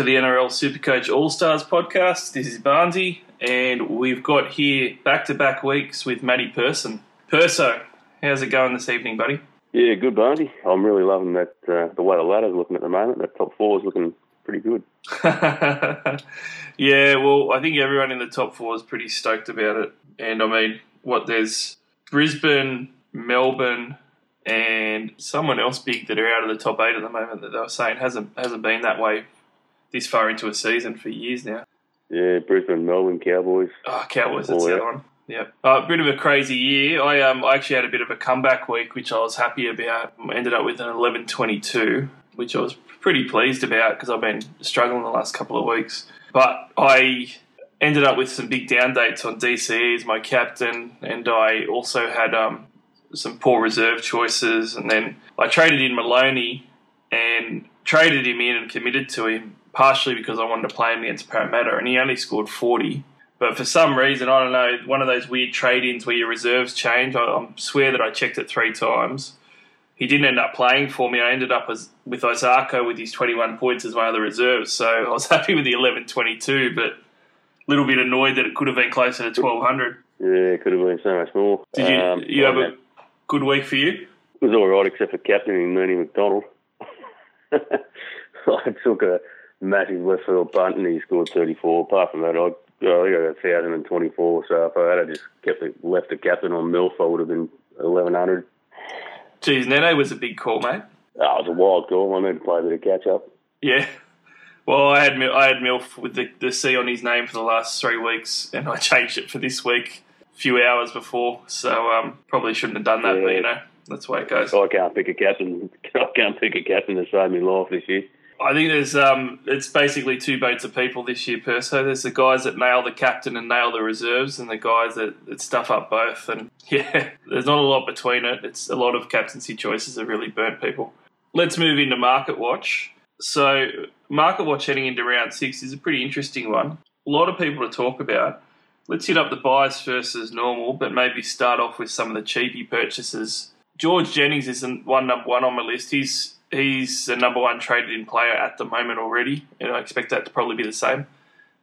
To the NRL Supercoach All Stars podcast. This is Barnsey, and we've got here back to back weeks with Matty Person. Perso, how's it going this evening, buddy? Yeah, good, Barney. I'm really loving that uh, the way the ladder's looking at the moment. That top four is looking pretty good. yeah, well, I think everyone in the top four is pretty stoked about it. And I mean, what there's Brisbane, Melbourne, and someone else big that are out of the top eight at the moment that they were saying hasn't hasn't been that way this far into a season for years now. Yeah, Brisbane, Melbourne, Cowboys. Oh, Cowboys, that's the other one. Yep. A uh, bit of a crazy year. I um I actually had a bit of a comeback week, which I was happy about. I ended up with an eleven twenty two, which I was pretty pleased about because I've been struggling the last couple of weeks. But I ended up with some big down dates on DCE as my captain, and I also had um, some poor reserve choices. And then I traded in Maloney and traded him in and committed to him partially because I wanted to play him against Parramatta, and he only scored forty. But for some reason, I don't know, one of those weird trade ins where your reserves change. I, I, swear that I checked it three times. He didn't end up playing for me. I ended up as, with Isaako with his 21 points as of the reserves. So I was happy with the 11 22, but a little bit annoyed that it could have been closer to 1200. Yeah, it could have been so much more. Did you, um, you have a good week for you? It was all right, except for captaining Mooney McDonald. I took a massive left field punt and he scored 34. Apart from that, I Oh, I got a thousand and twenty-four. So if I had just kept it, left the captain on Milf, I would have been eleven hundred. Geez, Nene was a big call, mate. Oh, it was a wild call. I need to play a bit of catch up. Yeah. Well, I had I had Milf with the, the C on his name for the last three weeks, and I changed it for this week a few hours before. So um, probably shouldn't have done that, yeah. but you know that's the way it goes. I can't pick a captain. I can't pick a captain to save me life this year. I think there's um, it's basically two boats of people this year, per so. There's the guys that nail the captain and nail the reserves, and the guys that, that stuff up both. And yeah, there's not a lot between it. It's a lot of captaincy choices that really burnt people. Let's move into Market Watch. So Market Watch heading into round six is a pretty interesting one. A lot of people to talk about. Let's hit up the buys first as normal, but maybe start off with some of the cheapy purchases. George Jennings isn't one number one on my list. He's he's the number one traded in player at the moment already, and I expect that to probably be the same.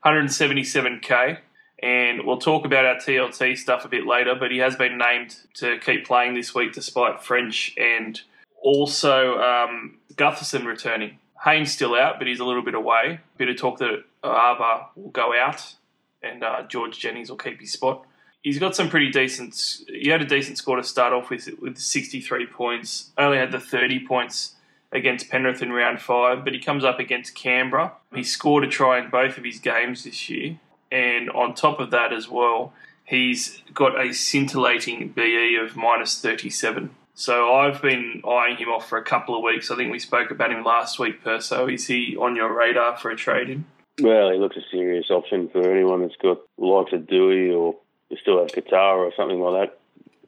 177k, and we'll talk about our TLT stuff a bit later, but he has been named to keep playing this week despite French and also um, Gutherson returning. Hayne's still out, but he's a little bit away. Bit of talk that Auva'a will go out and uh, George Jennings will keep his spot. He's got some pretty decent. He had a decent score to start off with, with 63 points. Only had the 30 points against Penrith in round five, but he comes up against Canberra. He scored a try in both of his games this year, and on top of that as well, he's got a scintillating BE of minus 37. So I've been eyeing him off for a couple of weeks. I think we spoke about him last week, Perso. Is he on your radar for a trade in? Well, he looks a serious option for anyone that's got likes of Dewey or still have Qatar or something like that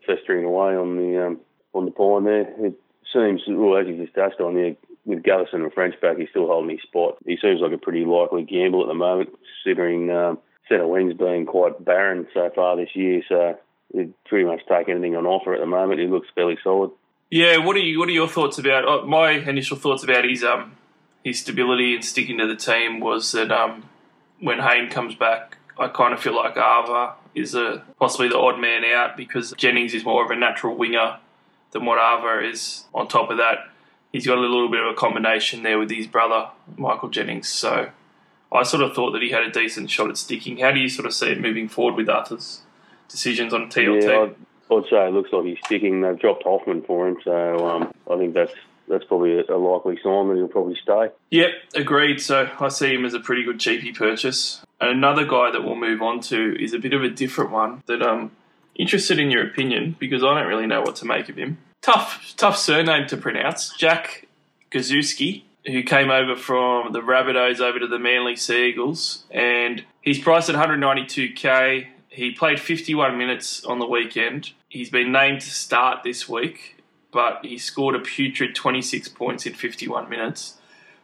festering away on the um, on the pine there. It, seems, well, as you just touched on there, with Gutherson and French back, he's still holding his spot. He seems like a pretty likely gamble at the moment, considering um, centre wings being quite barren so far this year. So he'd pretty much take anything on offer at the moment. He looks fairly solid. Yeah, what are you? What are your thoughts about? Uh, my initial thoughts about his um his stability and sticking to the team was that um when Hayne comes back, I kind of feel like Auva'a is a possibly the odd man out because Jennings is more of a natural winger than what Auva'a is. On top of that, he's got a little bit of a combination there with his brother, Michael Jennings. So I sort of thought that he had a decent shot at sticking. How do you sort of see it moving forward with Arthur's decisions on TLT? Yeah, I'd, I'd say it looks like he's sticking. They've dropped Hoffman for him, so um, I think that's that's probably a likely sign that he'll probably stay. Yep, agreed. So I see him as a pretty good cheapy purchase. And another guy that we'll move on to is a bit of a different one that um Interested in your opinion because I don't really know what to make of him. Tough, tough surname to pronounce. Jack Gosiewski, who came over from the Rabbitohs over to the Manly Seagulls, and he's priced at 192k. He played 51 minutes on the weekend. He's been named to start this week, but he scored a putrid 26 points in 51 minutes.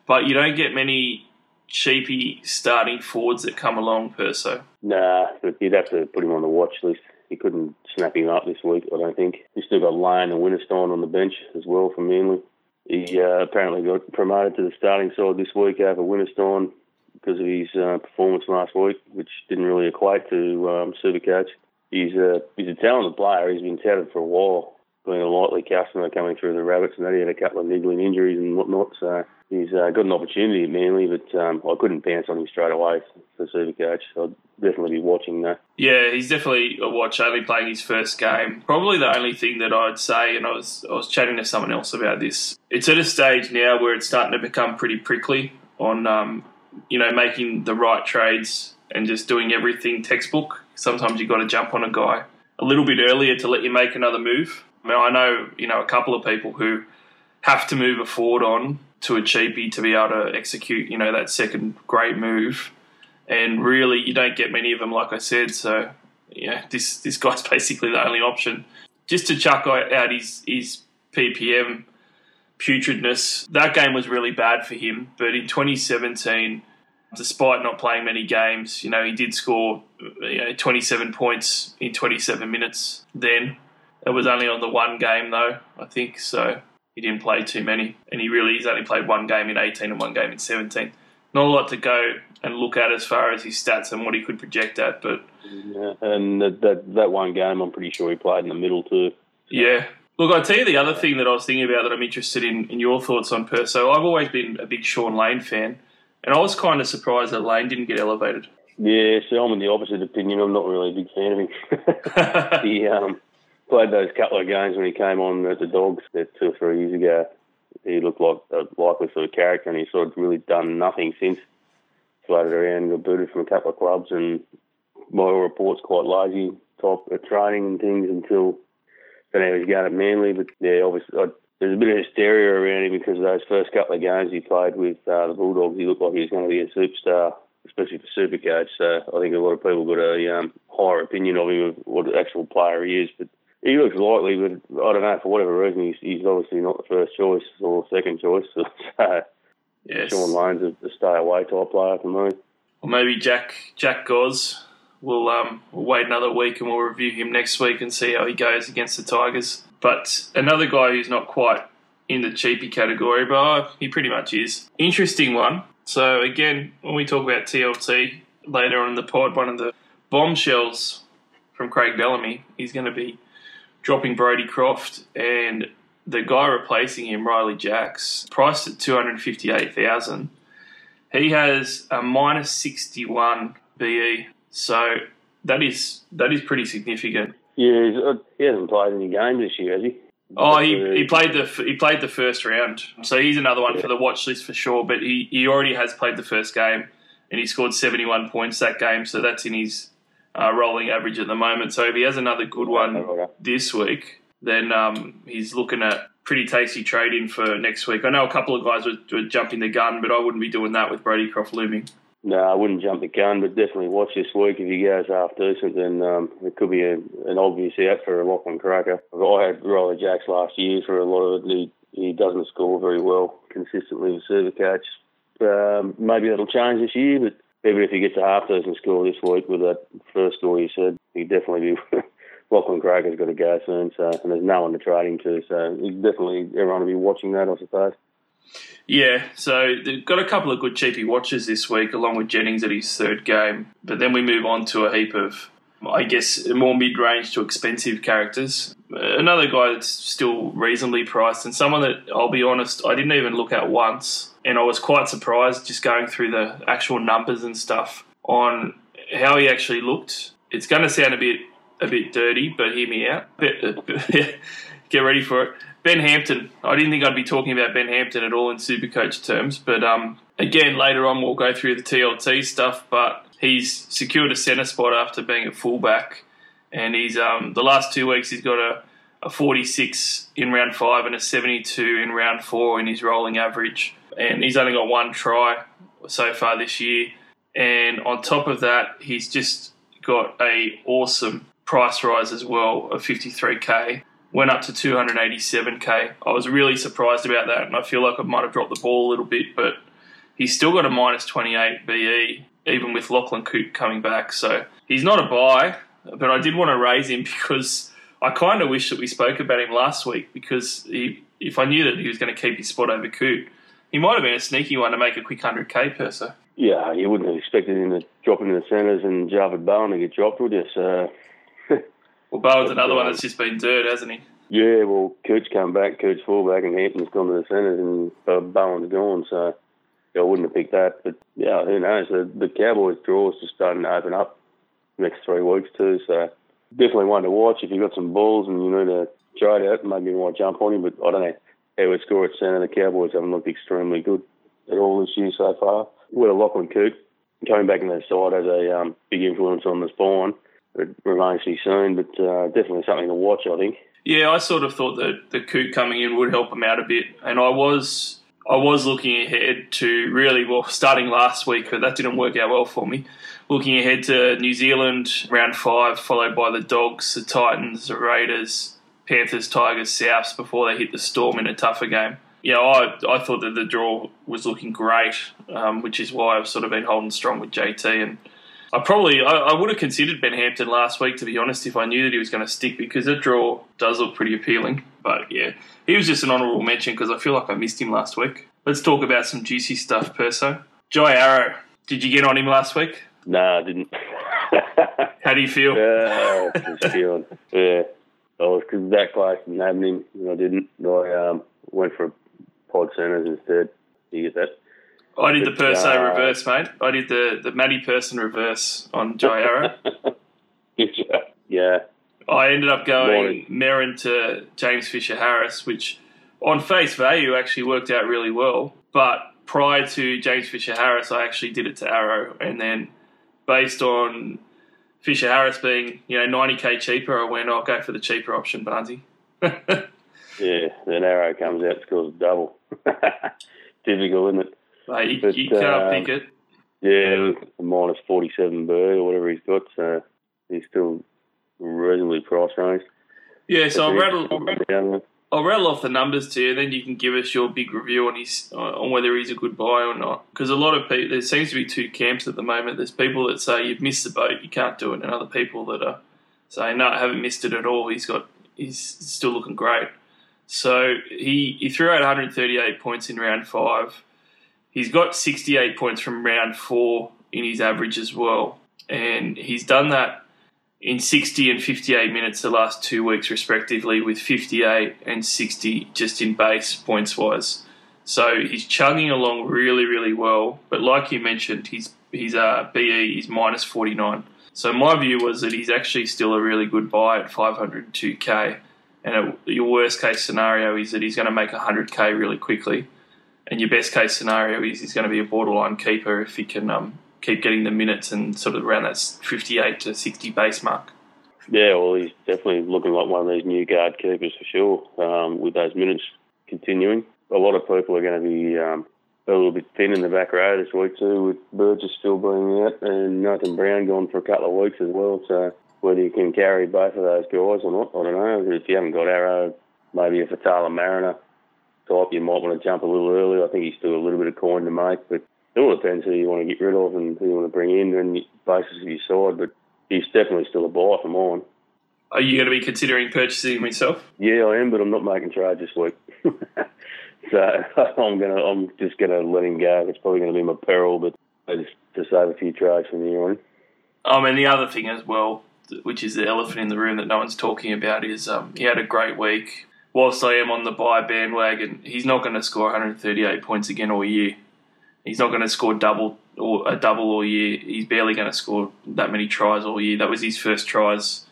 But you don't get many cheapy starting forwards that come along, Perso. Nah, you'd have to put him on the watch list he couldn't snap him up this week, I don't think. He's still got Lane and Winterstein on the bench as well for Manly. he uh, apparently got promoted to the starting side this week over Winterstein because of his uh, performance last week, which didn't really equate to um, Supercoach. He's a he's a talented player. He's been touted for a while, being a likely customer coming through the Rabbits, and then he had a couple of niggling injuries and whatnot. So he's uh, got an opportunity at Manly, but um, I couldn't bounce on him straight away for Supercoach. I'd definitely be watching that. Yeah, he's definitely a watch. Only playing his first game. Probably the only thing that I'd say, and I was I was chatting to someone else about this. It's at a stage now where it's starting to become pretty prickly on, um, you know, making the right trades and just doing everything textbook. Sometimes you've got to jump on a guy a little bit earlier to let you make another move. I mean, I know you know a couple of people who have to move a forward on to a cheapie to be able to execute, you know, that second great move. And really, you don't get many of them, like I said. So, yeah, this this guy's basically the only option. Just to chuck out his his PPM putridness, that game was really bad for him. But in 2017, despite not playing many games, you know, he did score uh, you know, 27 points in 27 minutes. Then it was only on the one game though, I think. So he didn't play too many, and he really he's only played one game in 18 and one game in 17. Not a lot to go and look at as far as his stats and what he could project at, but yeah, and that, that that one game, I'm pretty sure he played in the middle too. Yeah. Look, I'll tell you the other thing that I was thinking about that I'm interested in, in your thoughts on Perso. I've always been a big Shaun Lane fan, and I was kind of surprised that Lane didn't get elevated. Yeah, so I'm in the opposite opinion. I'm not really a big fan of him. he um, played those couple of games when he came on at the Dogs two or three years ago. He looked like a likely sort of character, and he's sort of really done nothing since. Floated around, got booted from a couple of clubs, and all reports, quite lazy type of training and things until then he was going to Manly. But yeah, obviously, I, there's a bit of hysteria around him because of those first couple of games he played with uh, the Bulldogs, he looked like he was going to be a superstar, especially for Supercoach. So I think a lot of people got a um, higher opinion of him of what actual player he is. But he looks likely, but I don't know for whatever reason he's, he's obviously not the first choice or second choice. So yes. Shaun Lane's a, a stay away type player for me. Or maybe Jack Jack Goz. We'll, um, we'll wait another week and we'll review him next week and see how he goes against the Tigers. But another guy who's not quite in the cheapy category, but oh, he pretty much is. Interesting one. So again, when we talk about TLT later on in the pod, one of the bombshells from Craig Bellamy, he's going to be dropping Brodie Croft and the guy replacing him, Riley Jacks, priced at two hundred fifty-eight thousand. He has a minus sixty-one BE, so that is that is pretty significant. Yeah, he's, uh, he hasn't played any games this year, has he? Oh, he, he played the he played the first round, so he's another one yeah. for the watch list for sure. But he, he already has played the first game, and he scored seventy one points that game, so that's in his uh, rolling average at the moment. So if he has another good one this week, then um, he's looking at pretty tasty trading for next week. I know a couple of guys were, were, jumping the gun, but I wouldn't be doing that with Brodie Croft looming. No, I wouldn't jump the gun, but definitely watch this week. If he goes half decent, then um, it could be a, an obvious out for a Lachlan Croker. I had Riley Jacks last year for a lot of it. He, he doesn't score very well consistently with Supercoach. Um, maybe that'll change this year, but even if he gets a half dozen score this week with that first score you said, he'd definitely be. Lachlan Croker's got to go soon, so and there's no one to trade him to, so definitely everyone will be watching that, I suppose. Yeah, so they've got a couple of good cheapy watches this week, along with Jennings at his third game. But then we move on to a heap of, I guess, more mid-range to expensive characters. Another guy that's still reasonably priced, and someone that I'll be honest, I didn't even look at once, and I was quite surprised just going through the actual numbers and stuff on how he actually looked. It's going to sound a bit a bit dirty, but hear me out. Get ready for it. Ben Hampton. I didn't think I'd be talking about Ben Hampton at all in Supercoach terms, but um, again, later on we'll go through the TLT stuff. But he's secured a centre spot after being a fullback, and he's um, the last two weeks he's got a, a 46 in round five and a 72 in round four in his rolling average, and he's only got one try so far this year. And on top of that, he's just got a awesome price rise as well of 53k went up to 287k. I was really surprised about that, and I feel like I might have dropped the ball a little bit, but he's still got a minus 28 BE, even with Lachlan Coote coming back. So he's not a buy, but I did want to raise him because I kind of wish that we spoke about him last week because he, if I knew that he was going to keep his spot over Coote, he might have been a sneaky one to make a quick 100k per Perso. Yeah, you wouldn't have expected him to drop into the centres and Javid Bowen to get dropped, would you? So, well, Bowen's another one that's just been dirt, hasn't he? Yeah, well, Coote's come back, Coote's fullback, and Hampton's gone to the centres, and uh, Bowen's gone, so I wouldn't have picked that. But yeah, who knows? The, the Cowboys' draw is just starting to open up next three weeks too, so definitely one to watch if you've got some balls and you need to try it out. Maybe you want to jump on him, but I don't know how we score at centre. The Cowboys haven't looked extremely good at all this year so far. With a Lachlan Coote coming back in the side has a um, big influence on the spine. It remains to be seen, but uh, definitely something to watch, I think. Yeah, I sort of thought that the Coote coming in would help him out a bit, and I was I was looking ahead to really well starting last week, but that didn't work out well for me. Looking ahead to New Zealand round five, followed by the Dogs, the Titans, the Raiders, Panthers, Tigers, Souths before they hit the Storm in a tougher game. Yeah, I I thought that the draw was looking great, um, which is why I've sort of been holding strong with JT and I probably I, I, would have considered Ben Hampton last week to be honest if I knew that he was going to stick because that draw does look pretty appealing. But yeah, he was just an honourable mention because I feel like I missed him last week. Let's talk about some juicy stuff, Perso. Jai Arrow, did you get on him last week? No, I didn't. How do you feel? Yeah, I was feeling. Yeah, I was because that close and having him, and I didn't. I um, went for pod centres instead. You get that? I did the Perso uh, reverse, mate. I did the the Matty Person reverse on Jai Arrow. yeah. I ended up going Merrin to James Fisher Harris, which on face value actually worked out really well. But prior to James Fisher Harris, I actually did it to Arrow, and then based on Fisher Harris being you know ninety k cheaper, I went I'll go for the cheaper option, Barnsey. yeah, then Arrow comes out scores double. Difficult, isn't it? Like, you, but, you can't um, pick it. Yeah, minus 47 bird or whatever he's got. So he's still reasonably price range. Yeah, so I'll rattle, I'll rattle off the numbers to you, and then you can give us your big review on his on whether he's a good buy or not. Because a lot of people, there seems to be two camps at the moment. There's people that say you've missed the boat, you can't do it, and other people that are saying no, I haven't missed it at all. He's got, he's still looking great. So he he threw out 138 points in round five. He's got 68 points from round four in his average as well. And he's done that in 60 and 58 minutes the last two weeks, respectively, with 58 and 60 just in base points wise. So he's chugging along really, really well. But like you mentioned, his, his uh, BE is minus 49. So my view was that he's actually still a really good buy at 502k. And it, your worst case scenario is that he's going to make 100k really quickly and your best case scenario is he's going to be a borderline keeper if he can um, keep getting the minutes and sort of around that 58 to 60 base mark. Yeah, well, he's definitely looking like one of these new guard keepers for sure. Um, with those minutes continuing, a lot of people are going to be um, a little bit thin in the back row this week too, with Burgess still being out and Nathan Brown gone for a couple of weeks as well. So whether you can carry both of those guys or not, I don't know. If you haven't got Arrow, maybe a Fatala Mariner type, you might want to jump a little early. I think he's still a little bit of coin to make, but it all depends who you want to get rid of and who you want to bring in and basis of your side. But he's definitely still a buy for mine. Are you going to be considering purchasing him yourself? Yeah, I am, but I'm not making trade this week. so I'm gonna, I'm just gonna let him go. It's probably going to be my peril, but just to save a few trades from here on. I mean, the other thing as well, which is the elephant in the room that no one's talking about, is um, he had a great week whilst I am on the buy bandwagon, he's not going to score 138 points again all year. He's not going to score double or a double all year. He's barely going to score that many tries all year. That was his first tries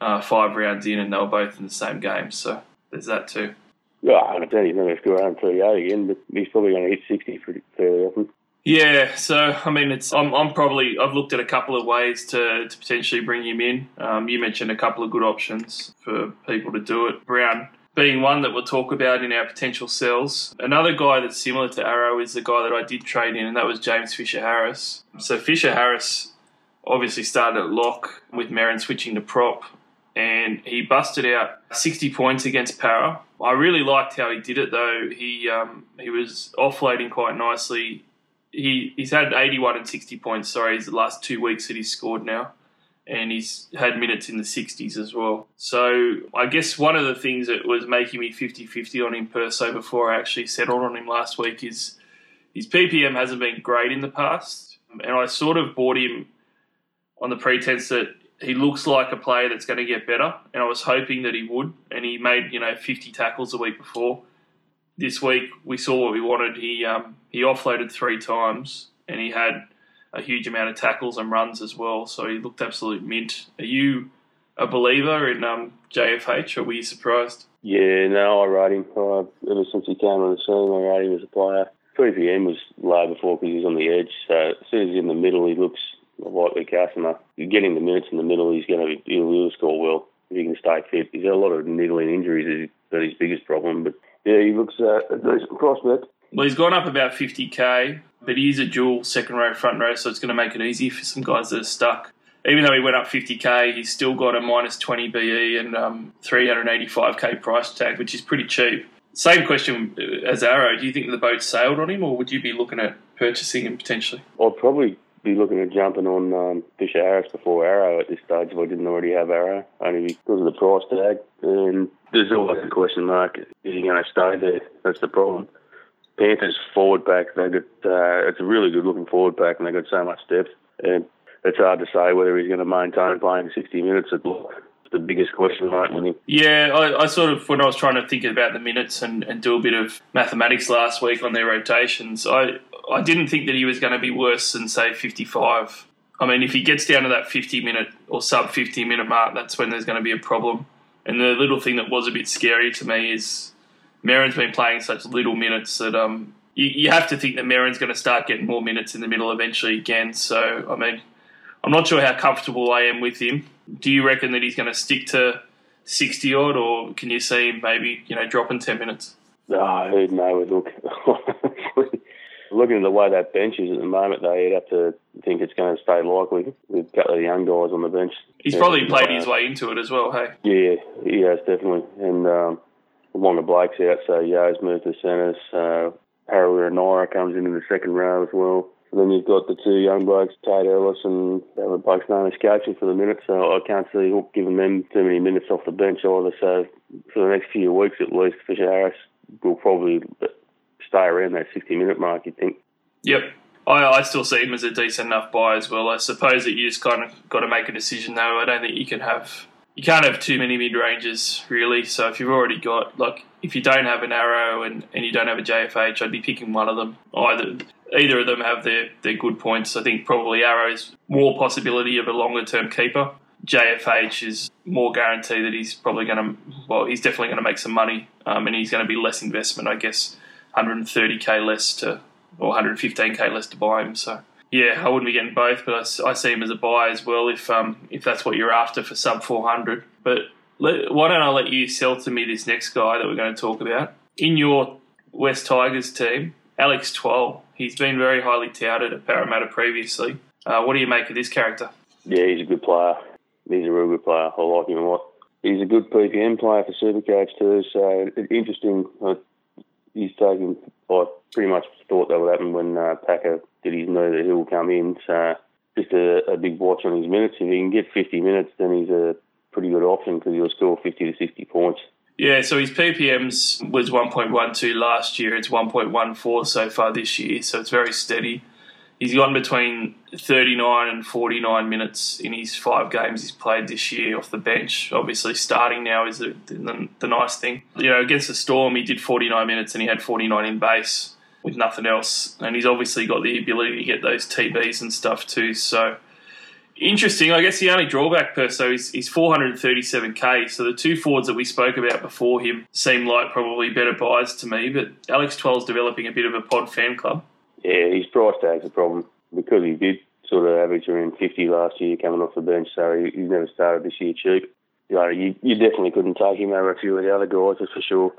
uh, five rounds in, and they were both in the same game. So there's that too. Yeah, I understand he's not going to score 138 again, but he's probably going to hit 60 pretty fairly often. Yeah, so I mean, it's I'm, I'm probably I've looked at a couple of ways to, to potentially bring him in. Um, you mentioned a couple of good options for people to do it. Brown being one that we'll talk about in our potential sells. Another guy that's similar to Arrow is the guy that I did trade in, and that was James Fisher Harris. So Fisher Harris obviously started at lock with Merrin switching to prop, and he busted out 60 points against Para. I really liked how he did it though. He um, he was offloading quite nicely. He he's had 81 and 60 points. Sorry, the last two weeks that he's scored now and he's had minutes in the 60s as well. So I guess one of the things that was making me 50 50 on him per se before I actually settled on him last week is his PPM hasn't been great in the past. And I sort of bought him on the pretense that he looks like a player that's going to get better. And I was hoping that he would. And he made, you know, 50 tackles a week before. This week we saw what we wanted. He um, he offloaded three times and he had a huge amount of tackles and runs as well. So he looked absolute mint. Are you a believer in um, JFH, or were you surprised? Yeah, no, I rate him. Ever since he came on the scene, I rate him as a player. 3PM was low before because he's on the edge. So as soon as he's in the middle, he looks a likely customer. Getting the minutes in the middle, he's going to be, he'll, he'll score well if he can stay fit. He's had a lot of niggling injuries that his biggest problem, but yeah, he looks uh, a decent prospect. Well, he's gone up about 50k, but he is a dual second row, front row, so it's going to make it easy for some guys that are stuck. Even though he went up 50k, he's still got a minus 20 BE and um, 385k price tag, which is pretty cheap. Same question as Arrow. Do you think the boat sailed on him, or would you be looking at purchasing him potentially? I'd probably be looking at jumping on um, Fisher Harris before Arrow at this stage if I didn't already have Arrow, only because of the price tag. And there's always a question mark: is he going to stay there? That's the problem. Panthers forward pack, they got uh, it's a really good looking forward pack, and they got so much depth. And it's hard to say whether he's going to maintain playing 60 minutes at lock. The biggest question mark with him. Yeah, I, I, sort of when I was trying to think about the minutes and, and do a bit of mathematics last week on their rotations, I I didn't think that he was going to be worse than say 55. I mean, if he gets down to that 50 minute or sub 50 minute mark, that's when there's going to be a problem. And the little thing that was a bit scary to me is Merrin's been playing such little minutes that um, you, you have to think that Merrin's going to start getting more minutes in the middle eventually again. So, I mean, I'm not sure how comfortable I am with him. Do you reckon that he's going to stick to 60 odd, or can you see him maybe, you know, dropping 10 minutes? Oh, who knows? Look, looking at the way that bench is at the moment, though, you'd have to think it's going to stay likely with a couple of young guys on the bench. He's yeah, probably played his way into it as well, hey? Yeah, he has, definitely. And, um, Waqa Blake's out, so Yeo's moved to centres. Uh, Harawira Naera comes in in the second row as well. And then you've got the two young blokes, Tate Ellis and the other bloke's name escapes for the minute, so I can't see Hook giving them too many minutes off the bench either. So for the next few weeks at least, Fisher Harris will probably stay around that 60 minute mark, you think. Yep. I, I still see him as a decent enough buy as well. I suppose that you just kind of got to make a decision though. I don't think you can have you can't have too many mid ranges really. So if you've already got like if you don't have an arrow and, and you don't have a JFH, I'd be picking one of them. Either either of them have their, their good points. I think probably arrow is more possibility of a longer term keeper. JFH is more guarantee that he's probably going to well he's definitely going to make some money um, and he's going to be less investment I guess 130k less to or 115k less to buy him so yeah, I wouldn't be getting both, but I, I see him as a buy as well if um, if that's what you're after for sub 400. But let, why don't I let you sell to me this next guy that we're going to talk about in your West Tigers team, Alex Twal. He's been very highly touted at Parramatta previously. Uh, what do you make of this character? Yeah, he's a good player. He's a real good player. I like him a lot. He's a good PPM player for Supercoach too. So interesting. Uh, he's taken. I pretty much thought that would happen when uh, Packer did his know that he'll come in. So just a, a big watch on his minutes. If he can get 50 minutes, then he's a pretty good option because he'll score 50 to 60 points. Yeah, so his PPMs was 1.12 last year. It's 1.14 so far this year, so it's very steady. He's gone between 39 and 49 minutes in his five games he's played this year off the bench. Obviously, starting now is the, the, the nice thing. You know, against the Storm, he did 49 minutes and he had 49 in base with nothing else. And he's obviously got the ability to get those TBs and stuff too. So interesting. I guess the only drawback per so is, is 437k. So the two forwards that we spoke about before him seem like probably better buys to me. But Alex Twal's developing a bit of a pod fan club. Yeah, his price tag's a problem because he did sort of average around 50 last year coming off the bench. So he, he's never started this year cheap. You, know, you, you definitely couldn't take him over a few of the other guys, that's for sure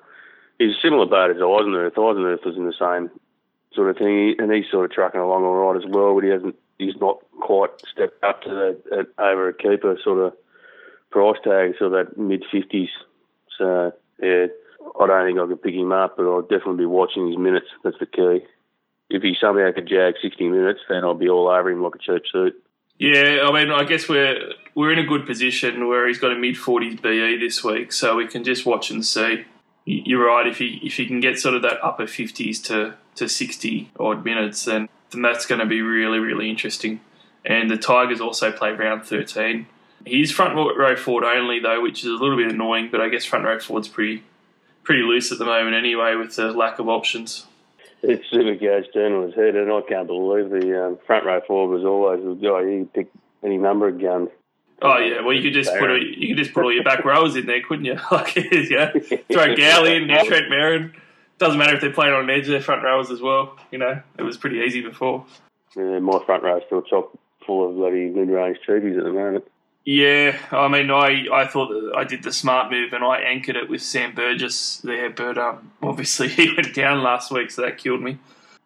he's a similar boat as Eisenhuth. Eisenhuth was in the same sort of thing, and he's sort of trucking along all right as well, but he hasn't. He's not quite stepped up to the uh, over a keeper sort of price tag, so that mid fifties. So yeah, I don't think I could pick him up, but I'll definitely be watching his minutes. That's the key. If he somehow could jag sixty minutes, then I'll be all over him like a cheap suit. Yeah, I mean, I guess we're we're in a good position where he's got a mid forties BE this week, so we can just watch and see. You're right. If he if he can get sort of that upper fifties to to sixty odd minutes, then then that's going to be really really interesting. And the Tigers also play round thirteen. He's front row forward only though, which is a little bit annoying. But I guess front row forward's pretty pretty loose at the moment anyway, with the lack of options. It's super goes down on his head, and I can't believe the um, front row forward was always the guy. He picked any number of guns. Oh yeah, well you could just put a, you could just put all your back rowers in there, couldn't you? like yeah, throw Gowley in, Trent Merrin. Doesn't matter if they're playing on an edge; they're front rowers as well. You know, it was pretty easy before. Yeah, my front row's still chock full of bloody mid-range cheapies at the moment. Yeah, I mean, I, I thought that I did the smart move and I anchored it with Sam Burgess there, but um, obviously he went down last week, so that killed me.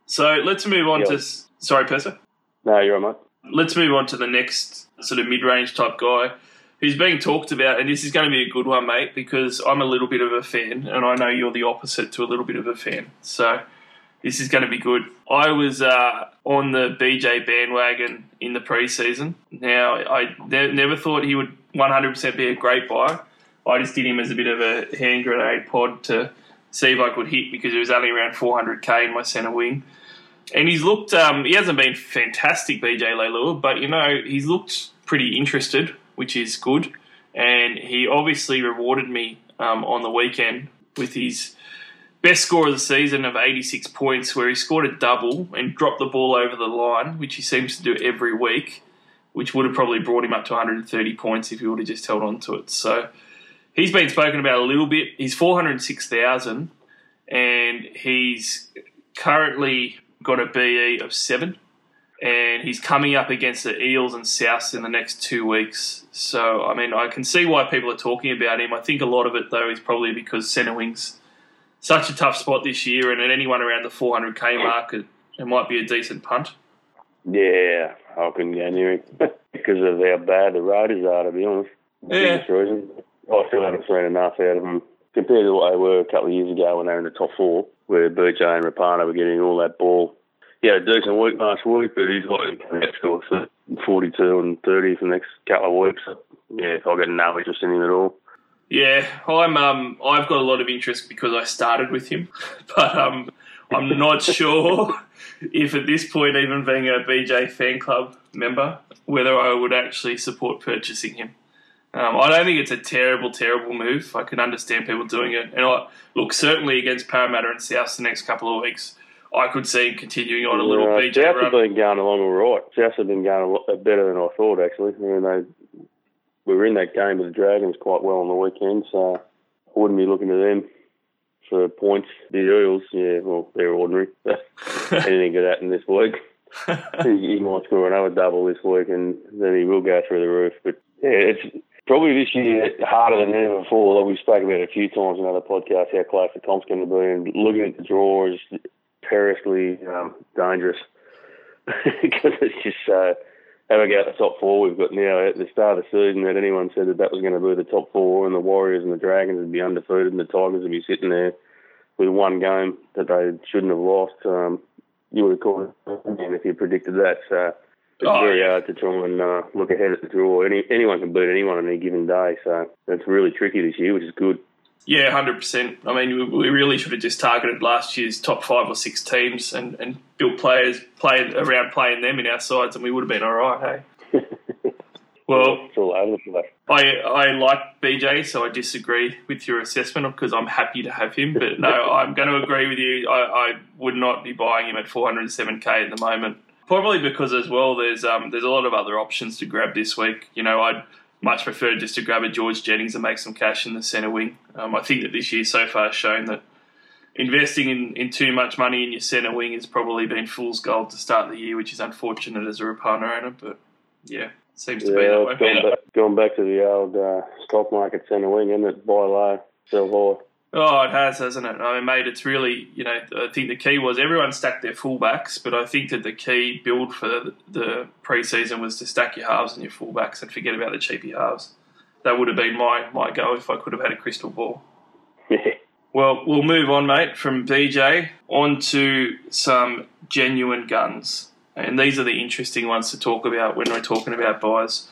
So let's move on to. Sorry, Persa? No, you're right, mate. Let's move on to the next sort of mid range type guy who's being talked about, and this is going to be a good one, mate, because I'm a little bit of a fan, and I know you're the opposite to a little bit of a fan. So this is going to be good. I was uh, on the BJ bandwagon in the preseason. Now, I ne- never thought he would 100% be a great buy. I just did him as a bit of a hand grenade pod to see if I could hit because it was only around 400k in my centre wing. And he's looked, um, he hasn't been fantastic, BJ Leilua, but you know, he's looked pretty interested, which is good. And he obviously rewarded me um, on the weekend with his best score of the season of 86 points, where he scored a double and dropped the ball over the line, which he seems to do every week, which would have probably brought him up to 130 points if he would have just held on to it. So he's been spoken about a little bit. He's 406,000 and he's currently got a BE of seven. And he's coming up against the Eels and Souths in the next two weeks. So, I mean, I can see why people are talking about him. I think a lot of it, though, is probably because centre wings such a tough spot this year, and at anyone around the 400k mark, it, it might be a decent punt. Yeah, I couldn't go near him because of how bad the Raiders are, to be honest. Yeah. reason. I still haven't seen enough out of them compared to what they were a couple of years ago when they were in the top four, where BJ and Rapana were getting all that ball. He had a decent week last week, but he's like for 42 and 30 for the next couple of weeks. Yeah, if I've got no interest in him at all. Yeah, I'm. Um, I've got a lot of interest because I started with him, but um, I'm not sure if at this point, even being a BJ fan club member, whether I would actually support purchasing him. Um, I don't think it's a terrible, terrible move. I can understand people doing it, and I look certainly against Parramatta and South the next couple of weeks. I could see him continuing on a little uh, BJ South run. have been going along all right. South have been going a lot better than I thought, actually. I mean, they we were in that game with the Dragons quite well on the weekend, so I wouldn't be looking to them for points. The Eels, yeah, well, they're ordinary. Anything could happen this week. he, he might score another double this week, and then he will go through the roof. But yeah, it's probably this year harder than ever before. Like we spoke about it a few times in other podcasts, how close the comp's going to be, and looking at the draw is perilously um, dangerous because it's just so. Uh, having out the top four we've got now at the start of the season that anyone said that that was going to be the top four and the Warriors and the Dragons would be undefeated and the Tigers would be sitting there with one game that they shouldn't have lost. Um, you would have called it if you predicted that. So it's Oh, very hard to try and uh, look ahead at the draw. Any, anyone can beat anyone on any given day. So it's really tricky this year, which is good. Yeah, hundred percent. I mean, we, we really should have just targeted last year's top five or six teams and, and built players playing around playing them in our sides, and we would have been all right. Hey. Well, it's all over the place. I I like BJ, so I disagree with your assessment because I'm happy to have him. But no, I'm going to agree with you. I, I would not be buying him at 407k at the moment. Probably because as well, there's um there's a lot of other options to grab this week. You know, I'd much prefer just to grab a George Jennings and make some cash in the centre wing. Um, I think that this year so far has shown that investing in, in too much money in your centre wing has probably been fool's gold to start the year, which is unfortunate as a Rapana owner. But yeah, seems to be Yeah, that way. gone back, gone back to the old uh, stock market centre wing, isn't it? Buy low, sell high. Oh, it has, hasn't it? I mean, mate, it's really, you know, I think the key was everyone stacked their fullbacks, but I think that the key build for the preseason was to stack your halves and your fullbacks and forget about the cheapy halves. That would have been my, my go if I could have had a crystal ball. Yeah. Well, we'll move on, mate, from BJ on to some genuine guns. And these are the interesting ones to talk about when we're talking about buys.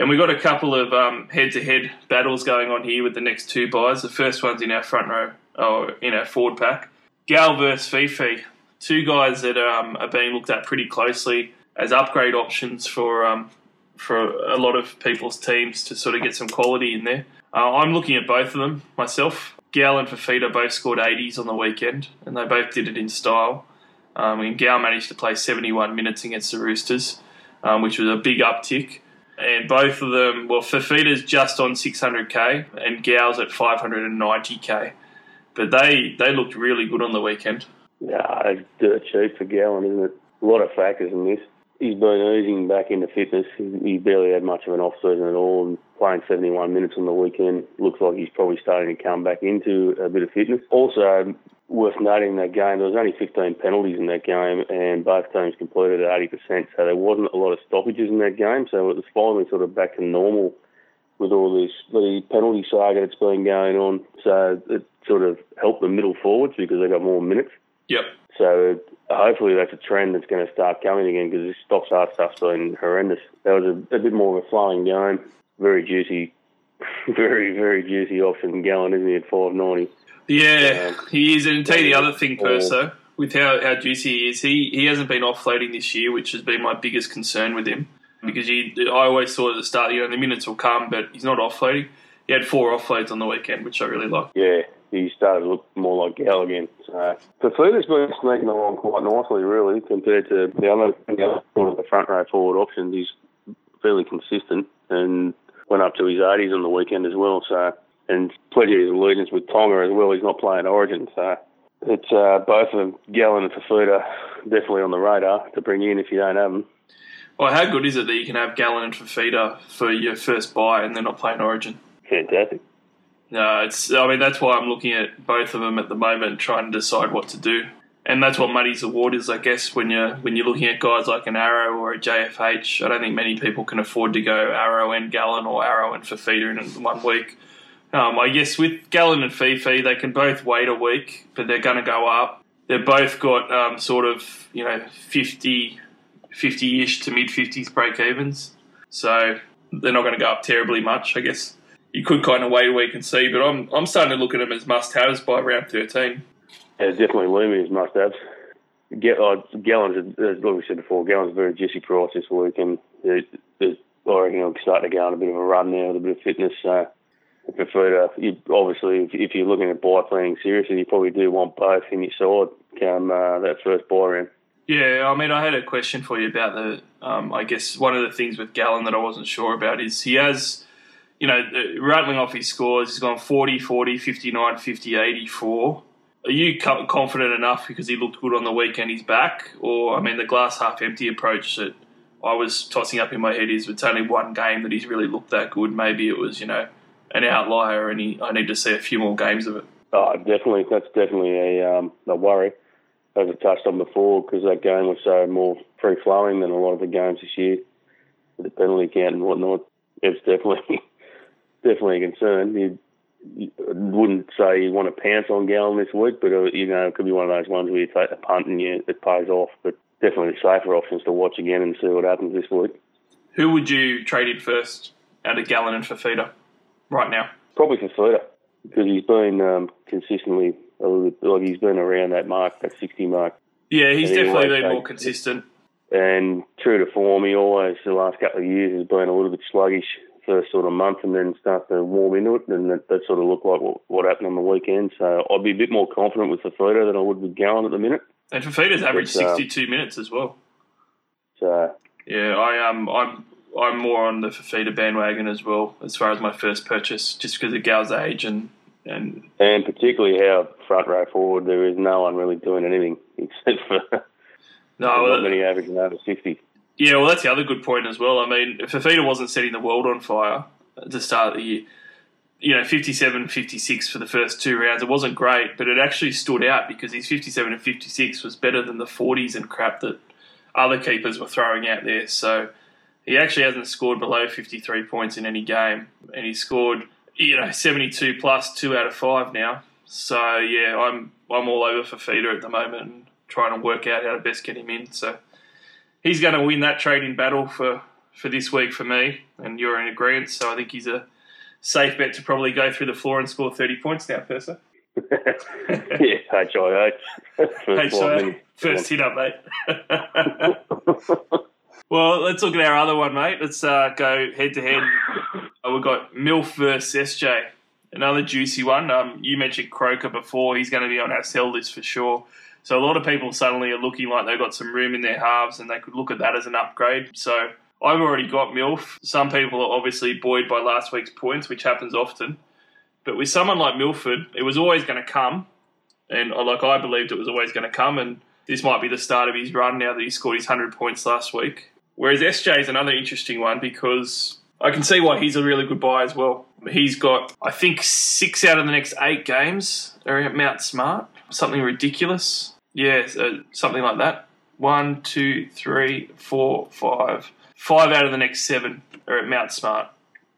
And we've got a couple of head to head battles going on here with the next two buys. The first one's in our front row, or in our forward pack. Gal versus Fifi. Two guys that um, are being looked at pretty closely as upgrade options for um, for a lot of people's teams to sort of get some quality in there. Uh, I'm looking at both of them myself. Gal and Fifita both scored 80s on the weekend, and they both did it in style. Um, and Gal managed to play 71 minutes against the Roosters, um, which was a big uptick. And both of them, well, Fifita's just on 600k, and Gal's at 590k. But they they looked really good on the weekend. Yeah, it's dirt cheap for Gallen, isn't it? A lot of factors in this. He's been easing back into fitness. He barely had much of an off season at all, and playing 71 minutes on the weekend looks like he's probably starting to come back into a bit of fitness. Also, worth noting that game, there was only 15 penalties in that game, and both teams completed at 80%, so there wasn't a lot of stoppages in that game. So it was finally sort of back to normal with all this the penalty saga that's been going on. So it sort of helped the middle forwards because they got more minutes. Yep. So hopefully that's a trend that's going to start coming again because this stop start stuff's been horrendous. That was a, a bit more of a flowing game, very juicy, very very juicy option. going, isn't he at five ninety? Yeah, um, he is. And tell you the other thing, Perso, with how, how juicy he is, he, he hasn't been offloading this year, which has been my biggest concern with him. Because he, I always thought at the start, you know, the minutes will come, but he's not offloading. He had four offloads on the weekend, which I really like. Yeah, he started to look more like Gal again. So Fifita's been sneaking along quite nicely, really, compared to the other, the other one of the front row forward options. He's fairly consistent and went up to his 80s on the weekend as well. So and plenty of his allegiance with Tonga as well. He's not playing Origin, so it's uh, both of them, Gallen and Fifita, definitely on the radar to bring in if you don't have them. Well, how good is it that you can have Gallen and Fifita for your first buy and they're not playing Origin? Fantastic. No, it's. I mean, that's why I'm looking at both of them at the moment, trying to decide what to do. And that's what Muddy's award is, I guess. When you're when you're looking at guys like an Arrow or a JFH, I don't think many people can afford to go Arrow and Gallen or Arrow and Fifita in one week. Um, I guess with Gallen and Fifi, they can both wait a week, but they're going to go up. They've both got um, sort of, you know, 50 ish to mid 50s break evens. So they're not going to go up terribly much, I guess. You could kind of wait a week and see, but I'm I'm starting to look at them as must haves by round 13. Yeah, definitely looming as must haves. Get, Uh, Gallen's, as we said before, Gallen's a very juicy price this week, and there's, there's, I reckon he'll start to go on a bit of a run now with a bit of fitness. So I prefer to. You, obviously, if, if, you're looking at buy planning seriously, you probably do want both in your side come uh, that first buy round. Yeah, I mean, I had a question for you about the. Um, I guess one of the things with Gallen that I wasn't sure about is he has, you know, rattling off his scores. He's gone 40, 40, 59, 50, 84. Are you confident enough because he looked good on the weekend? He's back, or I mean, the glass half empty approach that I was tossing up in my head is it's only one game that he's really looked that good. Maybe it was, you know, an outlier, and he, I need to see a few more games of it. Oh, definitely. That's definitely a, um, a worry, as I touched on before, because that game was so more free flowing than a lot of the games this year, with the penalty count and whatnot. It's definitely definitely a concern. You, you wouldn't say you want to pounce on Gallen this week, but uh, you know it could be one of those ones where you take a punt and you, it pays off. But definitely safer options to watch again and see what happens this week. Who would you trade in first out of Gallen and Fifita? right now? Probably Fifita because he's been um, consistently a little bit, like he's been around that mark, that sixty mark. Yeah, he's definitely been more consistent. And true to form, he always the last couple of years has been a little bit sluggish first sort of month, and then start to warm into it, and that, that sort of looked like what, what, happened on the weekend. So I'd be a bit more confident with Fifita than I would with Gallen at the minute. And Fifita's averaged um, sixty-two minutes as well. So yeah, I um I'm I'm more on the Fifita bandwagon as well as far as my first purchase, just because of Gal's age and and and particularly how front row forward there is no one really doing anything except for no not many averaging over sixty. Yeah, well, that's the other good point as well. I mean, if Fifita wasn't setting the world on fire at the start of the year, you know, 57 56 for the first two rounds, it wasn't great, but it actually stood out because his 57 and 56 was better than the 40s and crap that other keepers were throwing out there. So he actually hasn't scored below 53 points in any game, and he scored you know 72 plus two out of five now. So yeah, I'm I'm all over Fifita at the moment and trying to work out how to best get him in. So he's going to win that trading battle for, for this week for me, and you're in agreement. So I think he's a safe bet to probably go through the floor and score 30 points now, Perso. yeah, HIH. First, HIH. First hit up, mate. well, let's look at our other one, mate. Let's uh, go head to head. We've got MILF versus SJ. Another juicy one. Um, you mentioned Croker before. He's going to be on our sell list for sure. So a lot of people suddenly are looking like they've got some room in their halves and they could look at that as an upgrade. So I've already got MILF. Some people are obviously buoyed by last week's points, which happens often. But with someone like Milford, it was always going to come. And uh, like I believed it was always going to come. And this might be the start of his run now that he scored his 100 points last week. Whereas SJ is another interesting one because I can see why he's a really good buy as well. He's got, I think, six out of the next eight games are at Mount Smart. Something ridiculous. Yeah, so something like that. One, two, three, four, five. Five out of the next seven are at Mount Smart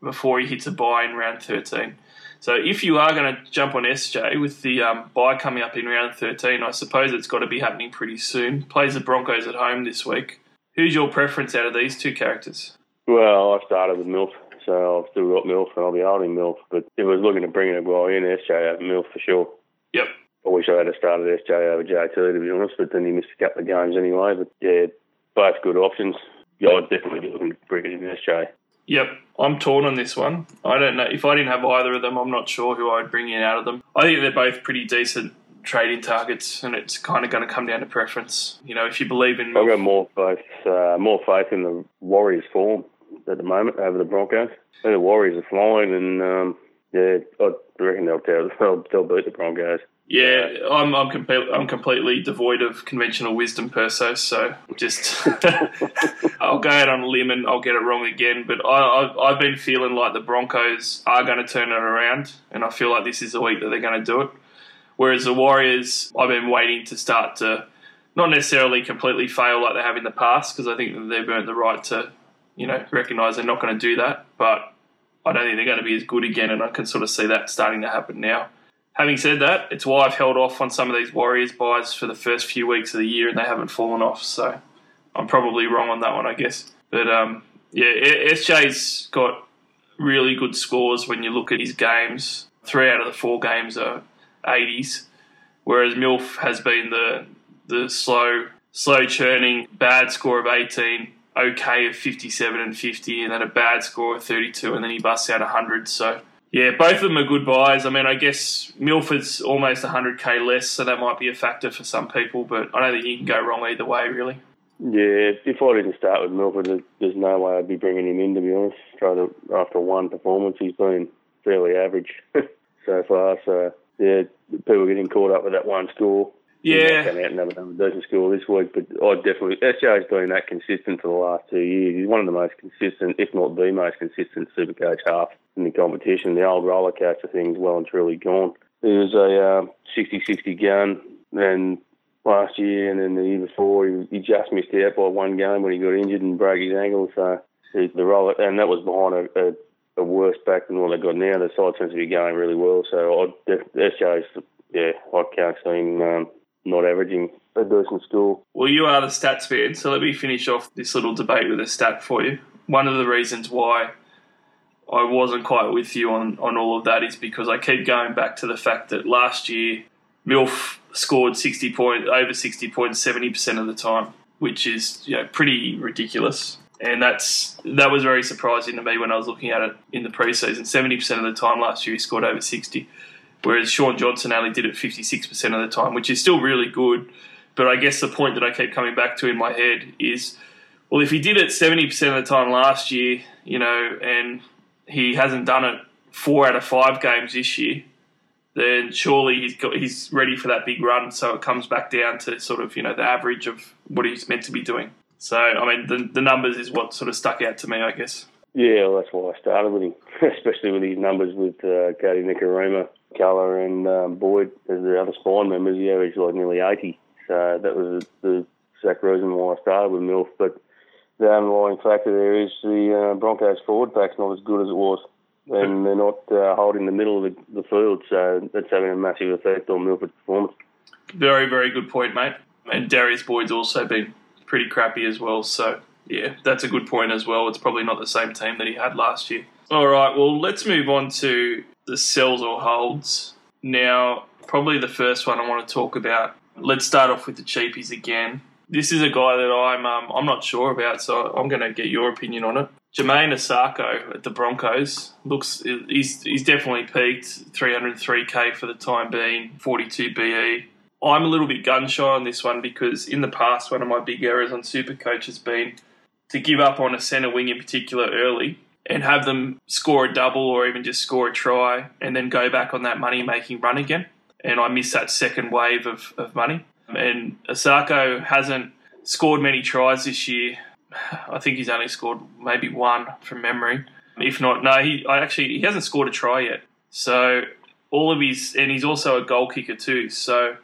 before he hits a buy in round 13. So if you are going to jump on SJ with the um, buy coming up in round 13, I suppose it's got to be happening pretty soon. Plays the Broncos at home this week. Who's your preference out of these two characters? Well, I started with MILF, so I've still got MILF and I'll be holding MILF. But if I was looking to bring in a guy in, SJ over MILF for sure. Yep. I wish I had started SJ over JT to be honest, but then he missed a couple of games anyway. But yeah, both good options. Yeah, I'd definitely be looking to bring it in SJ. Yep, I'm torn on this one. I don't know if I didn't have either of them. I'm not sure who I'd bring in out of them. I think they're both pretty decent trading targets, and it's kind of going to come down to preference. You know, if you believe in, I've got more faith, uh, more faith in the Warriors' form at the moment over the Broncos. And the Warriors are flying, and um, yeah, I reckon they'll, they'll they'll beat the Broncos. Yeah, I'm I'm, completely I'm completely devoid of conventional wisdom, Perso. So just I'll go out on a limb and I'll get it wrong again. But I, I've, I've been feeling like the Broncos are going to turn it around, and I feel like this is the week that they're going to do it. Whereas the Warriors, I've been waiting to start to not necessarily completely fail like they have in the past, because I think that they've earned the right to, you know, recognise they're not going to do that. But I don't think they're going to be as good again, and I can sort of see that starting to happen now. Having said that, it's why I've held off on some of these Warriors buys for the first few weeks of the year, and they haven't fallen off. So I'm probably wrong on that one, I guess. But um, yeah, SJ's got really good scores when you look at his games. Three out of the four games are 80s, whereas MILF has been the the slow slow churning bad score of 18, okay of 57 and 50, and then a bad score of 32, and then he busts out 100. So yeah, both of them are good buys. I mean, I guess Milford's almost 100k less, so that might be a factor for some people, but I don't think you can go wrong either way, really. Yeah, if I didn't start with Milford, there's no way I'd be bringing him in, to be honest. To, after one performance, he's been fairly average so far. So, yeah, people getting caught up with that one score. Yeah. Come out and have another decent score this week, but I definitely, SJ's been that consistent for the last two years. He's one of the most consistent, if not the most consistent Supercoach half in the competition. The old roller coaster thing's well and truly gone. He was a 60-60 gun, and last year and then the year before he, he, just missed out by one game when he got injured and broke his ankle. So the roller, and that was behind a, a, a worse back than what they got now. The side seems to be going really well. So I, SJ's, yeah, I can't see him um, not averaging a decent score. Well, you are the stats man, so let me finish off this little debate with a stat for you. One of the reasons why I wasn't quite with you on, on all of that is because I keep going back to the fact that last year MILF scored 60 point, over 60 points 70% of the time, which is you know, pretty ridiculous. And that's that was very surprising to me when I was looking at it in the preseason. 70% of the time last year he scored over 60, whereas Shaun Johnson only did it 56% of the time, which is still really good. But I guess the point that I keep coming back to in my head is, well, if he did it 70% of the time last year, you know, and he hasn't done it four out of five games this year, then surely he's got he's ready for that big run. So it comes back down to sort of you know the average of what he's meant to be doing. So I mean the the numbers is what sort of stuck out to me, I guess. Yeah, well, that's why I started with him, especially with his numbers with uh, Kodi Nikorima, Keller, and um, Boyd as the other spine members. He averaged like nearly eighty. So that was the exact reason why I started with Milf. But underlying factor there is the uh, Broncos forward pack's not as good as it was and they're not uh, holding the middle of the, the, field, so that's having a massive effect on Milford's performance. Very, very good point, mate. And Darius Boyd's also been pretty crappy as well. So yeah, that's a good point as well. It's probably not the same team that he had last year. All right, well, let's move on to the sells or holds. Now, probably the first one I want to talk about. Let's start off with the cheapies again. This is a guy that I'm um, I'm not sure about, so I'm going to get your opinion on it. Jamayne Isaako at the Broncos looks he's he's definitely peaked 303k for the time being, 42 BE. I'm a little bit gun shy on this one because in the past one of my big errors on Supercoach has been to give up on a centre wing in particular early and have them score a double or even just score a try and then go back on that money making run again. And I miss that second wave of, of money. And Isaako hasn't scored many tries this year. I think he's only scored maybe one from memory. If not, no, he I actually he hasn't scored a try yet. So all of his and he's also a goal kicker too. So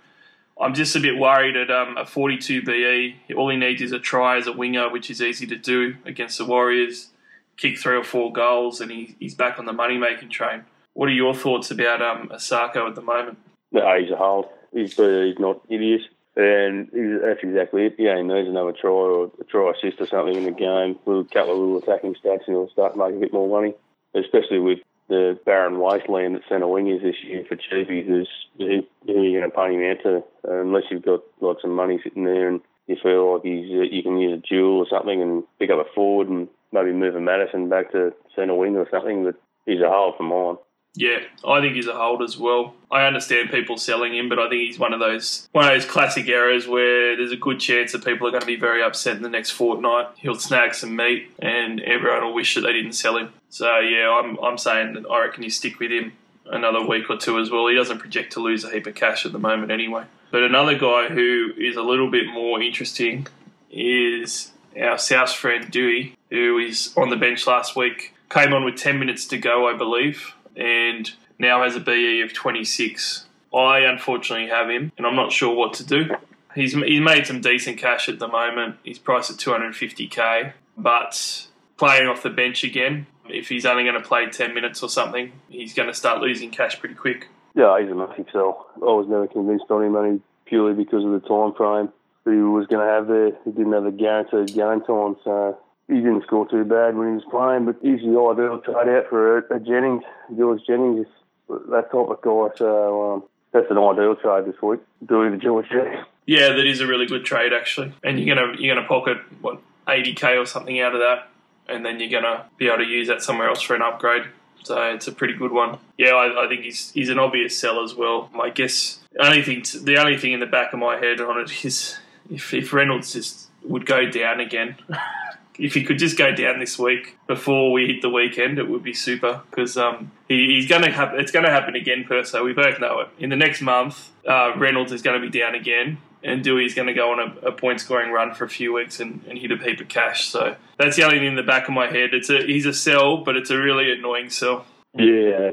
I'm just a bit worried at um, a 42 BE. All he needs is a try as a winger, which is easy to do against the Warriors kick three or four goals, and he, he's back on the money making train. What are your thoughts about um, Isaako at the moment? No, he's a hold. He's, he's not idiot. And that's exactly it. Yeah, he needs another try or a try assist or something in the game a couple of little attacking stats and he'll start making a bit more money. Especially with the barren wasteland that centre wing is this year for Cheapy, who's who, who are you going to pay him out to? Uh, unless you've got lots of money sitting there and you feel like he's uh, you can use a duel or something and pick up a forward and maybe moving Matterson back to centre wing or something, but he's a hold for mine. Yeah, I think he's a hold as well. I understand people selling him, but I think he's one of those one of those classic errors where there's a good chance that people are going to be very upset in the next fortnight. He'll snag some meat, and everyone will wish that they didn't sell him. So yeah, I'm I'm saying that I reckon you stick with him another week or two as well. He doesn't project to lose a heap of cash at the moment anyway. But another guy who is a little bit more interesting is our South friend Doueihi, who is on the bench last week, came on with 10 minutes to go, I believe, and now has a BE of 26. I unfortunately have him, and I'm not sure what to do. He's, he's made some decent cash at the moment. He's priced at 250k, but playing off the bench again, if he's only going to play 10 minutes or something, he's going to start losing cash pretty quick. Yeah, he's a massive sell. I was never convinced on him only purely because of the time frame he was going to have there. He didn't have a guaranteed game time, so he didn't score too bad when he was playing. But the ideal trade out for a, a Jennings, George Jennings, that type of guy. So um, that's an ideal trade this week. Doing the George Jennings. Yeah, that is a really good trade actually, and you're gonna you're gonna pocket what 80k or something out of that, and then you're gonna be able to use that somewhere else for an upgrade. So it's a pretty good one. Yeah, I, I think he's he's an obvious sell as well. I guess only thing the only thing in the back of my head on it is if, if Reynolds just would go down again, if he could just go down this week before we hit the weekend, it would be super because um, he, he's going to have it's going to happen again. Per so we both know it. In the next month, uh, Reynolds is going to be down again, and Doueihi is going to go on a, a, point scoring run for a few weeks and, and, hit a heap of cash. So that's the only thing in the back of my head. It's a he's a sell, but it's a really annoying sell. Yeah.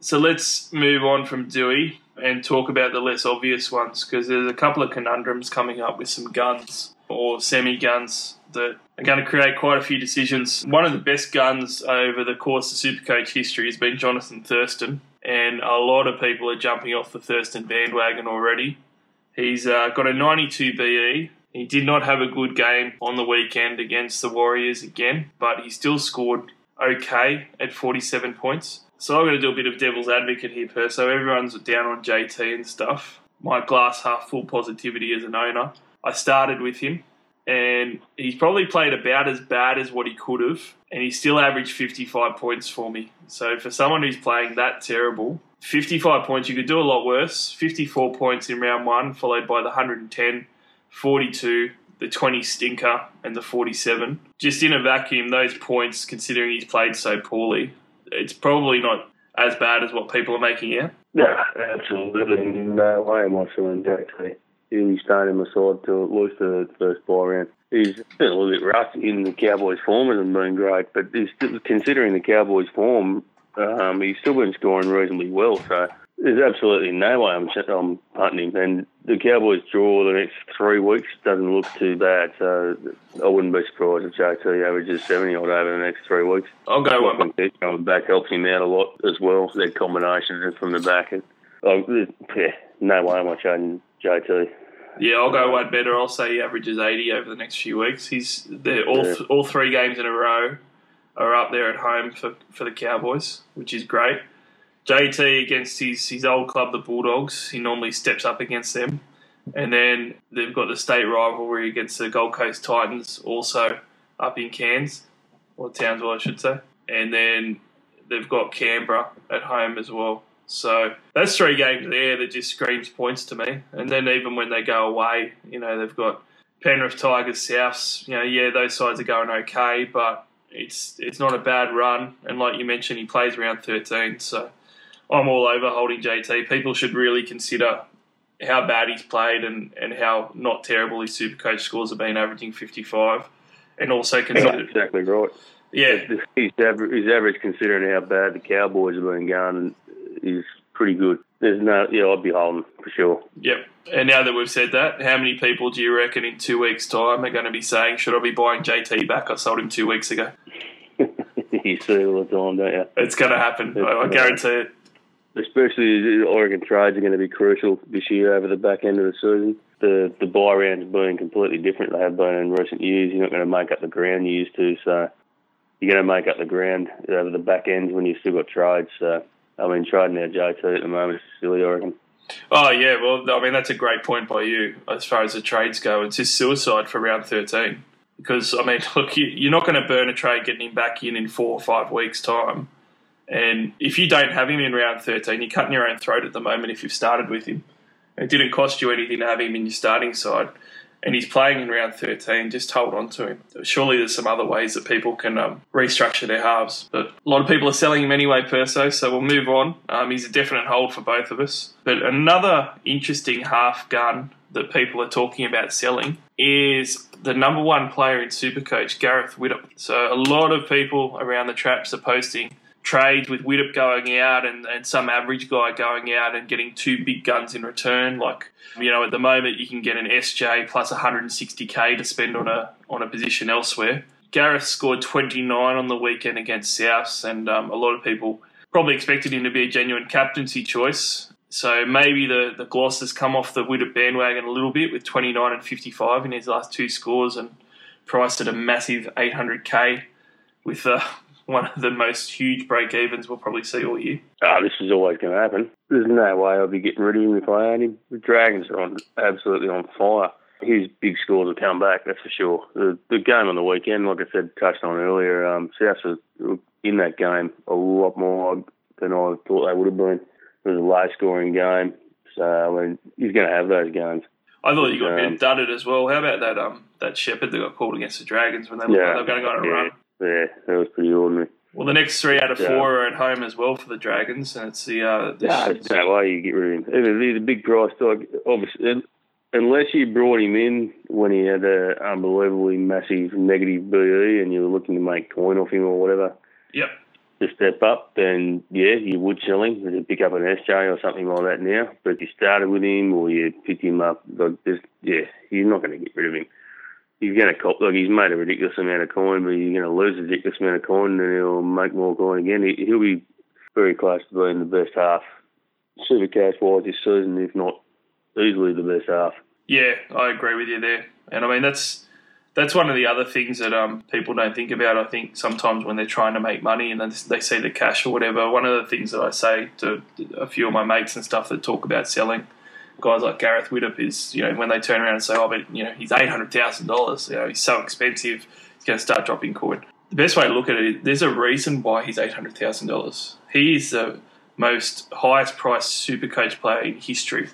So let's move on from Doueihi and talk about the less obvious ones because there's a couple of conundrums coming up with some guns or semi guns that are going to create quite a few decisions. One of the best guns over the course of Supercoach history has been Jonathan Thurston, and a lot of people are jumping off the Thurston bandwagon already. He's uh, got a 92 BE. He did not have a good game on the weekend against the Warriors again, but he still scored okay at 47 points. So I'm going to do a bit of devil's advocate here, Per. So everyone's down on JT and stuff. My glass half full positivity as an owner. I started with him, and he's probably played about as bad as what he could have, and he still averaged 55 points for me. So for someone who's playing that terrible, 55 points, you could do a lot worse. 54 points in round one, followed by the 110, 42, the 20 stinker, and the 47. Just in a vacuum, those points, considering he's played so poorly, it's probably not as bad as what people are making out. Yeah, absolutely. No way am I feeling JT. He's in the side till at least the first ball round. He's been a little bit rusty in the Cowboys' form hasn't been great, but he's still, considering the Cowboys' form, um, he's still been scoring reasonably well. So there's absolutely no way I'm, I'm punting him. And the Cowboys draw the next three weeks doesn't look too bad. So I wouldn't be surprised if JT averages 70 odd over the next three weeks. I'll go one. Coming back helps him out a lot as well. Their combination from the back. Oh, yeah, no way am I trading JT. Yeah, I'll go one better. I'll say he averages 80 over the next few weeks. He's all Yeah. all three games in a row are up there at home for, for the Cowboys, which is great. JT against his, his old club, the Bulldogs, he normally steps up against them. And then they've got the state rivalry against the Gold Coast Titans, also up in Cairns, or Townsville, I should say. And then they've got Canberra at home as well. So that's three games there that just screams points to me. And then even when they go away, you know, they've got Penrith Tigers, Souths. You know, yeah, those sides are going okay, but it's it's not a bad run. And like you mentioned, he plays around 13, so I'm all over holding JT. People should really consider how bad he's played and, and how not terrible his Supercoach scores have been, averaging 55. And also consider, exactly right. yeah, His average, his average, considering how bad the Cowboys have been going, is pretty good. There's no, yeah, I'd be holding for sure. Yep. And now that we've said that, how many people do you reckon in two weeks' time are going to be saying, should I be buying JT back? I sold him two weeks ago. you see it all the time, don't you? It's going to happen. I, I guarantee it. Especially the Origin trades are going to be crucial this year over the back end of the season. The the buy rounds being completely different. They have been in recent years. You're not going to make up the ground you used to, so you're going to make up the ground over the back ends when you've still got trades. So I mean, trading our JT at the moment is silly. I reckon. Oh, yeah. Well, I mean, that's a great point by you as far as the trades go. It's just suicide for round 13. Because, I mean, look, you, you're not going to burn a trade getting him back in in four or five weeks' time. And if you don't have him in round 13, you're cutting your own throat at the moment if you've started with him. It didn't cost you anything to have him in your starting side. And he's playing in round 13, just hold on to him. Surely there's some other ways that people can um, restructure their halves. But a lot of people are selling him anyway, Perso, so we'll move on. Um, he's a definite hold for both of us. But another interesting half gun that people are talking about selling is the number one player in Supercoach, Gareth Widdop. So a lot of people around the traps are posting trades with Widdop going out and, and some average guy going out and getting two big guns in return. Like, you know, at the moment you can get an SJ plus 160k to spend on a on a position elsewhere. Gareth scored 29 on the weekend against Souths, and um, a lot of people probably expected him to be a genuine captaincy choice. So maybe the, the gloss has come off the Widdop bandwagon a little bit with 29 and 55 in his last two scores and priced at a massive 800k with uh, one of the most huge break evens we'll probably see all year. Oh, this is always going to happen. There's no way I'll be getting rid of him if I own him. The Dragons are on absolutely on fire. His big scores will come back, that's for sure. The, the game on the weekend, like I said, touched on earlier, um, Souths were in that game a lot more than I thought they would have been. It was a low scoring game, so I mean, he's going to have those games. I thought you got a Um, bit dudded as well. How about that um that Shepherd that got called against the Dragons when they Yeah, they were going to go on a yeah. run? Yeah, that was pretty ordinary. Well, the next three out of Yeah. four are at home as well for the Dragons, and it's the uh, the No, there's no way you get rid of him. He's a big price tag. Obviously, unless you brought him in when he had a unbelievably massive negative BE and you were looking to make coin off him or whatever Yep. to step up, then yeah, you would sell him to pick up an SJ or something like that now. But if you started with him or you picked him up, like just yeah, you're not going to get rid of him. Going to cop like he's made a ridiculous amount of coin, but you're going to lose a ridiculous amount of coin, and he'll make more coin again. He, he'll be very close to being the best half super cash wise this season, if not easily the best half. Yeah, I agree with you there. And I mean that's that's one of the other things that um, people don't think about. I think sometimes when they're trying to make money and they see the cash or whatever, one of the things that I say to a few of my mates and stuff that talk about selling guys like Gareth Widdop is, you know, when they turn around and say, "Oh, but you know, he's eight hundred thousand dollars. You know, he's so expensive. He's going to start dropping coin." The best way to look at it is there's a reason why he's eight hundred thousand dollars. He is the most highest priced super coach player in history.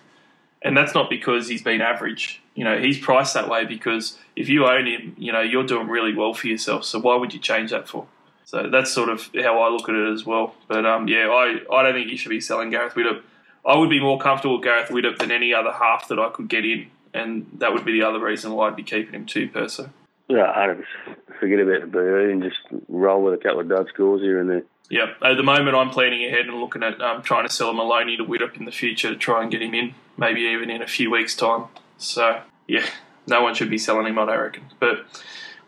And that's not because he's been average. You know, he's priced that way because if you own him, you know, you're doing really well for yourself. So why would you change that for? So that's sort of how I look at it as well. But um, yeah, I, I don't think you should be selling Gareth Widdop. I would be more comfortable with Gareth Widdop than any other half that I could get in. And that would be the other reason why I'd be keeping him too, Perso. Yeah, 100%. Forget about the BE and just roll with a couple of dud scores here and there. Yeah, at the moment I'm planning ahead and looking at um, trying to sell a Maloney to Widdop in the future to try and get him in, maybe even in a few weeks' time. So, yeah, no one should be selling him, out, I reckon. But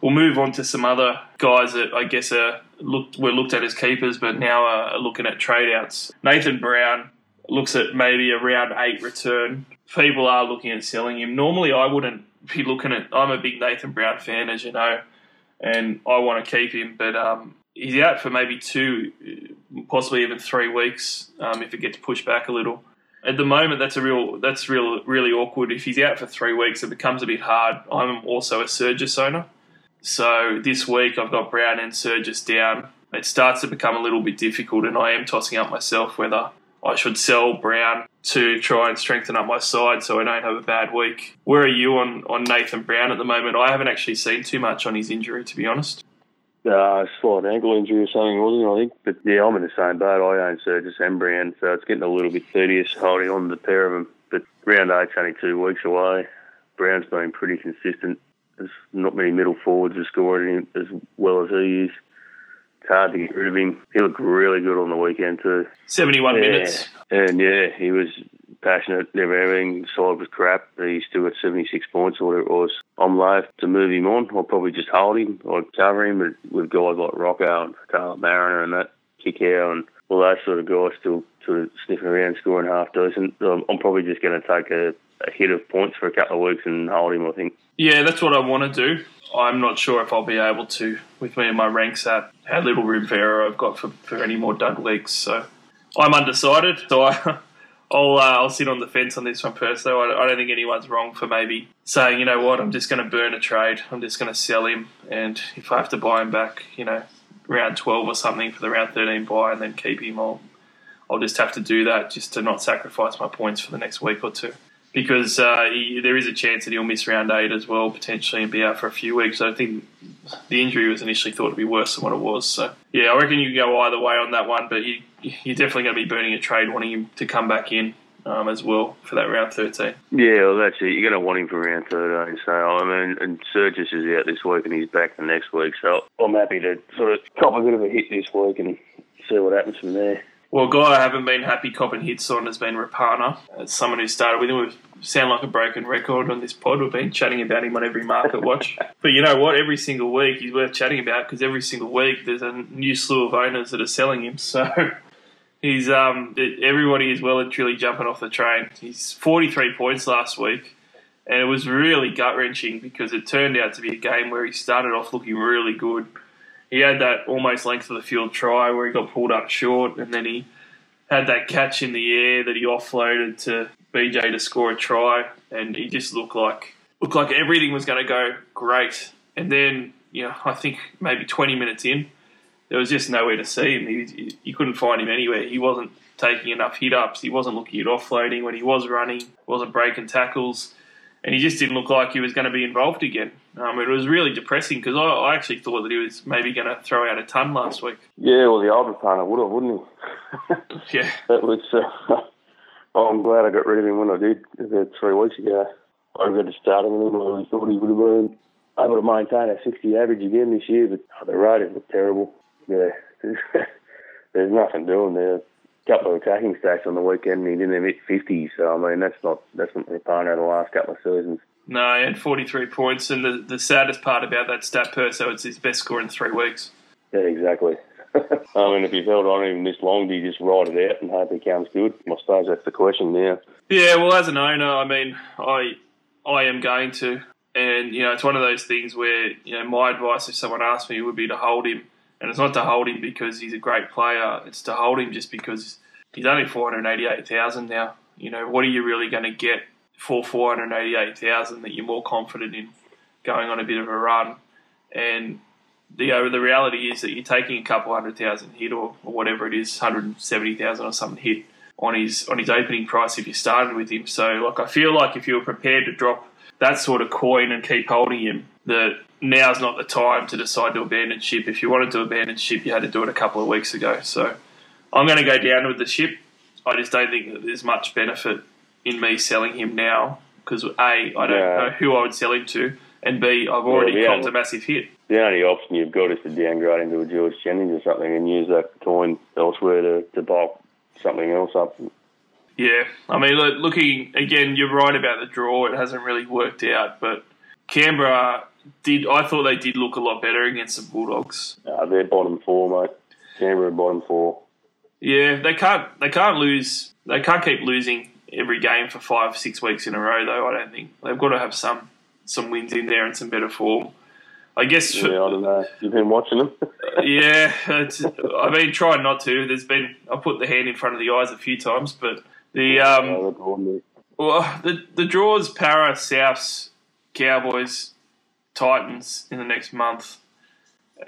we'll move on to some other guys that I guess are looked were looked at as keepers, but now are looking at trade outs. Nathan Brown looks at maybe a round eight return people are looking at selling him. Normally, I wouldn't be looking at. I'm a big Nathan Brown fan, as you know, and I want to keep him, but um, he's out for maybe two, possibly even three weeks um, if it gets pushed back a little. At the moment, that's a real that's real really awkward. If he's out for three weeks, it becomes a bit hard. I'm also a Burgess owner, so this week I've got Brown and Burgess down. It starts to become a little bit difficult, and I am tossing up myself whether I should sell Brown to try and strengthen up my side so I don't have a bad week. Where are you on, on Nathan Brown at the moment? I haven't actually seen too much on his injury, to be honest. Uh, slight ankle injury or something, wasn't it? I think. But yeah, I'm in the same boat. I own Burgess and Brown, so it's getting a little bit tedious holding on to the pair of them. But round eight's only two weeks away. Brown's been pretty consistent. There's not many middle forwards who scored as well as he is. It's hard to get rid of him. He looked really good on the weekend too. 71 yeah. minutes. And yeah, he was passionate, never everything. The side was crap, he still got 76 points or whatever it was. I'm loath to move him on. I'll probably just hold him or cover him, but with guys like Rocco and Carl Mariner and that, kick out and all those sort of guys still sort of sniffing around scoring half decent, um, I'm probably just going to take a, a hit of points for a couple of weeks and hold him, I think. Yeah, that's what I want to do. I'm not sure if I'll be able to with me and my ranks at how little error I've got for, for any more dud leagues. So I'm undecided. So I, I'll uh, I'll sit on the fence on this one personally. I, I don't think anyone's wrong for maybe saying, you know what, I'm just going to burn a trade. I'm just going to sell him, and if I have to buy him back, you know, round 12 or something for the round 13 buy, and then keep him, I'll I'll just have to do that just to not sacrifice my points for the next week or two. Because uh, he, there is a chance that he'll miss round eight as well, potentially, and be out for a few weeks. I think the injury was initially thought to be worse than what it was. So, yeah, I reckon you can go either way on that one, but you, you're definitely going to be burning a trade wanting him to come back in um, as well for that round 13. Yeah, well, that's it. You're going to want him for round 13. So, I mean, and Burgess is out this week and he's back the next week. So, I'm happy to sort of cop a bit of a hit this week and see what happens from there. Well, a guy I haven't been happy copping hits on has been Rapana. As someone who started with him, we sound like a broken record on this pod. We've been chatting about him on every market watch. but you know what? Every single week he's worth chatting about because every single week there's a new slew of owners that are selling him. So he's um, everybody is well and truly jumping off the train. He's 43 points last week. And it was really gut wrenching because it turned out to be a game where he started off looking really good he had that almost length of the field try where he got pulled up short, and then he had that catch in the air that he offloaded to BJ to score a try, and he just looked like looked like everything was going to go great. And then, you know, I think maybe 20 minutes in, there was just nowhere to see him. He, you couldn't find him anywhere. He wasn't taking enough hit ups. He wasn't looking at offloading when he was running. wasn't breaking tackles and he just didn't look like he was going to be involved again. Um, it was really depressing because I, I, actually thought that he was maybe going to throw out a ton last week. Yeah, well, the older partner would have, wouldn't he? yeah. That was. Uh, oh, I'm glad I got rid of him when I did about three weeks ago. I got to start him, and I thought he would have been able to maintain a 60 average again this year, but oh, the road looked terrible. Yeah, there's nothing doing there couple of attacking stats on the weekend and he didn't hit 50. So, I mean, that's not that's not of the last couple of seasons. No, he had 43 points. And the, the saddest part about that stat per, so it's his best score in three weeks. Yeah, exactly. I mean, if you've held on him this long, do you just ride it out and hope he comes good? I suppose that's the question now. Yeah, well, as an owner, I mean, I I am going to. And, you know, it's one of those things where, you know, my advice if someone asked me would be to hold him and it's not to hold him because he's a great player. It's to hold him just because he's only four hundred eighty-eight thousand now. You know, what are you really going to get for four hundred eighty-eight thousand that you're more confident in going on a bit of a run? And the uh, the reality is that you're taking a couple hundred thousand hit or, or whatever it is, hundred seventy thousand or something hit on his on his opening price if you started with him. So, like, I feel like if you were prepared to drop that sort of coin and keep holding him, that now's not the time to decide to abandon ship. If you wanted to abandon ship, you had to do it a couple of weeks ago. So I'm going to go down with the ship. I just don't think that there's much benefit in me selling him now because A, I don't yeah. know who I would sell him to, and B, I've already yeah, copped a massive hit. The only option you've got is to downgrade into a George Jennings or something and use that coin elsewhere to, to bulk something else up. Yeah, I mean, look, looking again, you're right about the draw. It hasn't really worked out, but Canberra did. I thought they did look a lot better against the Bulldogs. Uh, they're bottom four, mate. Canberra bottom four. Yeah, they can't. They can't lose. They can't keep losing every game for five, six weeks in a row, though. I don't think they've got to have some some wins in there and some better form. I guess. Yeah, I don't know. You've been watching them. yeah, I've been trying not to. There's been I put the hand in front of the eyes a few times, but the um, well, the the draws Parra, Souths, Cowboys, Titans in the next month.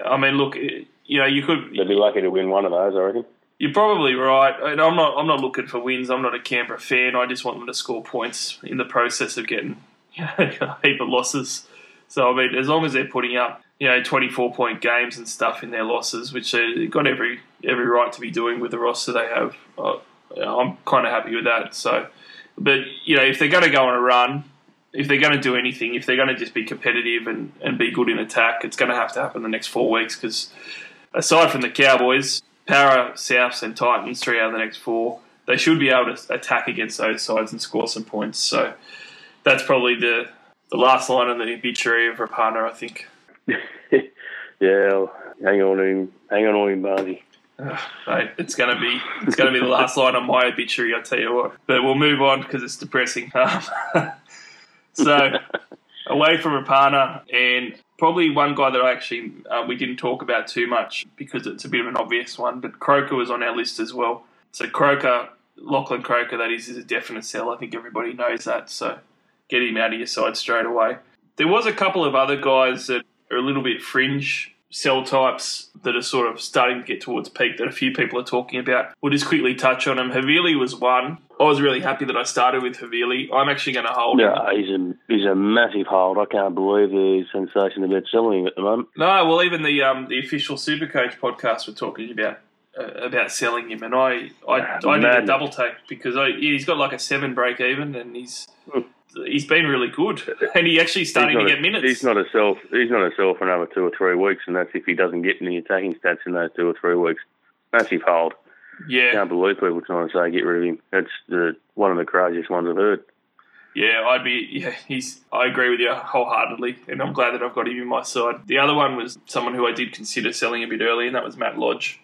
I mean, look, you know, you could. They'd be lucky to win one of those, I reckon. You're probably right. And I'm not. I'm not looking for wins. I'm not a Canberra fan. I just want them to score points in the process of getting you know, a heap of losses. So I mean, as long as they're putting up you know 24 point games and stuff in their losses, which they've got every every right to be doing with the roster they have, uh, I'm kind of happy with that. So, but you know, if they're going to go on a run, if they're going to do anything, if they're going to just be competitive and, and be good in attack, it's going to have to happen the next four weeks because aside from the Cowboys, Parra, Souths, and Titans, three out of the next four, they should be able to attack against those sides and score some points. So that's probably the the last line in the obituary of Rapana, I think. yeah, hang on to him, hang on to him, Barney. mate, it's gonna be it's gonna be the last line on my obituary. I tell you what. But we'll move on because it's depressing. Um, so away from Rapana and probably one guy that I actually uh, we didn't talk about too much because it's a bit of an obvious one, but Croker was on our list as well. So Croker, Lachlan Croker, that is, is a definite sell. I think everybody knows that. So get him out of your side straight away. There was a couple of other guys that are a little bit fringe cell types that are sort of starting to get towards peak that a few people are talking about. We'll just quickly touch on them. Havili was one. I was really happy that I started with Havili. I'm actually going to hold yeah, him. he's a he's a massive hold. I can't believe the sensation about selling him at the moment. No, well, even the um, the official Supercoach podcast were talking about uh, about selling him, and I I, yeah, I did a double take because I, he's got like a seven break even, and he's. He's been really good, and he actually starting to get minutes. He's not a self. He's not a self for another two or three weeks, and that's if he doesn't get any attacking stats in those two or three weeks. Massive hold. Yeah, can't believe people trying to say get rid of him. That's the one of the craziest ones I've heard. Yeah, I'd be. Yeah, he's. I agree with you wholeheartedly, and I'm glad that I've got him in my side. The other one was someone who I did consider selling a bit early, and that was Matt Lodge,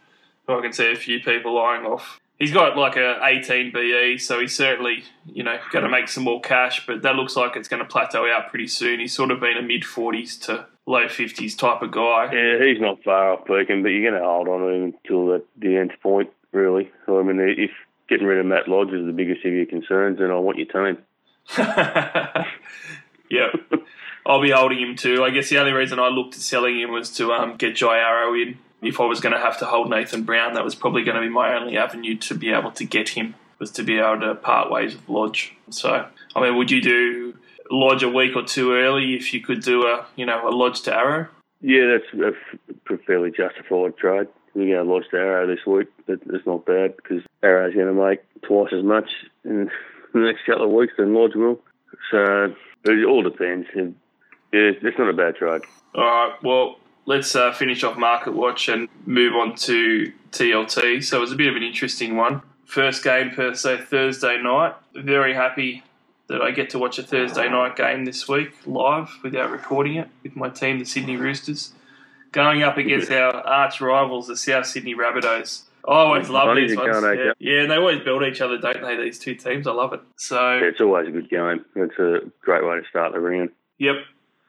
who I can see a few people eyeing off he's got like a 18 BE, so he's certainly you know going to make some more cash. But that looks like it's going to plateau out pretty soon. He's sort of been a mid 40s to low 50s type of guy. Yeah, he's not far off peaking, but you're going to hold on to him until the, the end point, really. So I mean, if getting rid of Matt Lodge is the biggest of your concerns, then I want your team. yeah. I'll be holding him too. I guess the only reason I looked at selling him was to um, get Jai Arrow in if I was going to have to hold Nathan Brown, that was probably going to be my only avenue to be able to get him was to be able to part ways with Lodge. So, I mean, would you do Lodge a week or two early if you could do a you know a Lodge to Arrow? Yeah, that's a fairly justified trade. We go Lodge to Arrow this week. That's not bad because Arrow's going to make twice as much in the next couple of weeks than Lodge will. So it all depends. Yeah, it's not a bad trade. All right. Well, let's uh, finish off Market Watch and move on to TLT. So it was a bit of an interesting one. First game per se Thursday night. Very happy that I get to watch a Thursday night game this week live without recording it with my team, the Sydney Roosters, going up against our arch rivals, the South Sydney Rabbitohs. I always love these ones. Yeah. yeah, and they always build each other, don't they? These two teams, I love it. So yeah, it's always a good game. It's a great way to start the round. Yep,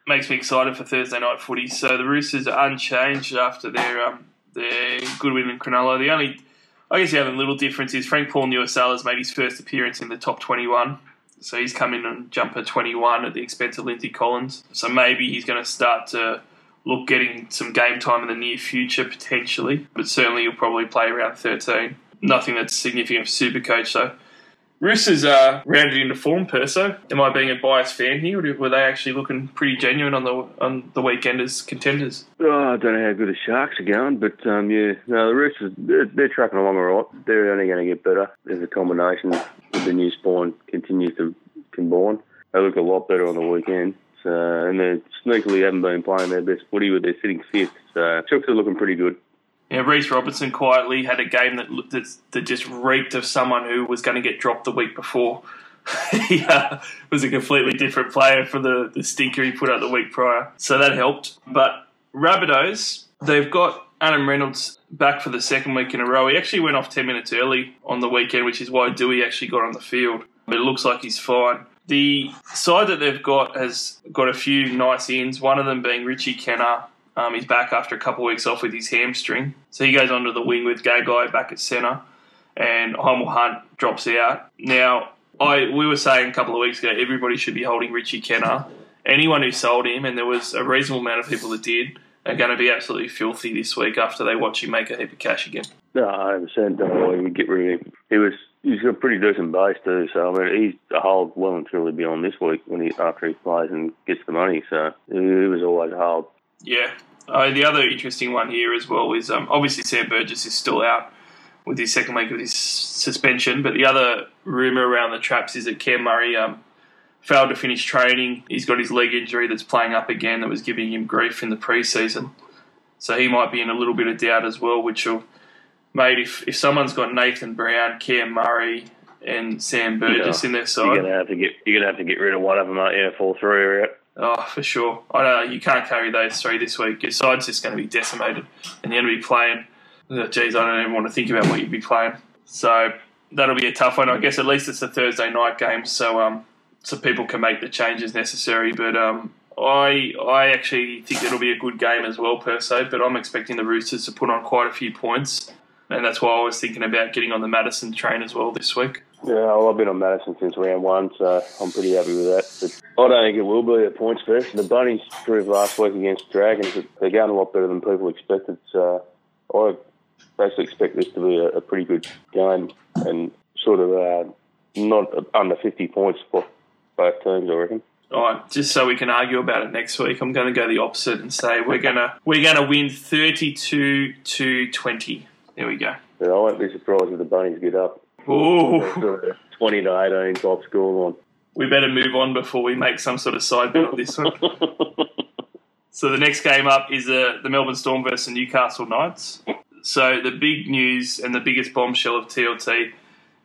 makes me excited for Thursday night footy. So the Roosters are unchanged after their um, their good win in Cronulla. The only, I guess, the only little difference is Frank Paul has made his first appearance in the top twenty one. So he's come in on jumper twenty one at the expense of Lindsay Collins. So maybe he's going to start to look getting some game time in the near future potentially, but certainly he'll probably play around thirteen. Nothing that's significant for Supercoach though. Roosters are rounded into form, Perso. Am I being a biased fan here, or were they actually looking pretty genuine on the on the weekend as contenders? Oh, I don't know how good the Sharks are going, but um, yeah, no, the Roosters they're, they're tracking along all right. They're only going to get better as the combination with the new spawn continues to combine. They look a lot better on the weekend. So, and they sneakily haven't been playing their best footy, but they're sitting fifth. So, Chooks are looking pretty good. Yeah, Reece Robertson quietly had a game that, that that just reeked of someone who was going to get dropped the week before. he uh, was a completely different player for the, the stinker he put out the week prior, so that helped. But Rabbitohs, they've got Adam Reynolds back for the second week in a row. He actually went off ten minutes early on the weekend, which is why Doueihi actually got on the field. but it looks like he's fine. The side that they've got has got a few nice ins. One of them being Richie Kennar. Um, he's back after a couple of weeks off with his hamstring, so he goes onto the wing with Gagai back at centre, and Hymel Hunt drops out. Now, I we were saying a couple of weeks ago everybody should be holding Richie Kennar. Anyone who sold him, and there was a reasonable amount of people that did, are going to be absolutely filthy this week after they watch him make a heap of cash again. No, I understand. Don't why you get rid of him. He was he's got a pretty decent base too. So I mean, he's a hold well and truly beyond this week when he after he plays and gets the money. So he was always a hold. Yeah. Uh, the other interesting one here as well is um, obviously Sam Burgess is still out with his second week of his suspension, but the other rumour around the traps is that Cam Murray um, failed to finish training. He's got his leg injury that's playing up again that was giving him grief in the preseason. So he might be in a little bit of doubt as well, which will, mate, if, if someone's got Nathan Brown, Cam Murray, and Sam Burgess Yeah. in their side. You're gonna have to get you're gonna have to get rid of one of them, aren't you? If all three are out. Oh, for sure. I know you can't carry those three this week. Your side's just going to be decimated, and you're going to be playing. oh, Geez, I don't even want to think about what you'd be playing. So that'll be a tough one. I guess at least it's a Thursday night game, so um, so people can make the changes necessary. But um, I I actually think it'll be a good game as well per se. But I'm expecting the Roosters to put on quite a few points, and that's why I was thinking about getting on the Matterson train as well this week. Yeah, well, I've been on Matterson since round one, so I'm pretty happy with that. But I don't think it will be at points first. The Bunnies proved last week against Dragons that they're going a lot better than people expected. So I basically expect this to be a, a pretty good game and sort of uh, not under 50 points for both teams, I reckon. All right, just so we can argue about it next week, I'm going to go the opposite and say we're gonna we're going to win 32 to 20. There we go. But I won't be surprised if the Bunnies get up. Ooh, 20 to 18 top scoreline. we better move on before we make some sort of side bet on this one. So the next game up is uh, the Melbourne Storm versus Newcastle Knights. So the big news and the biggest bombshell of TLT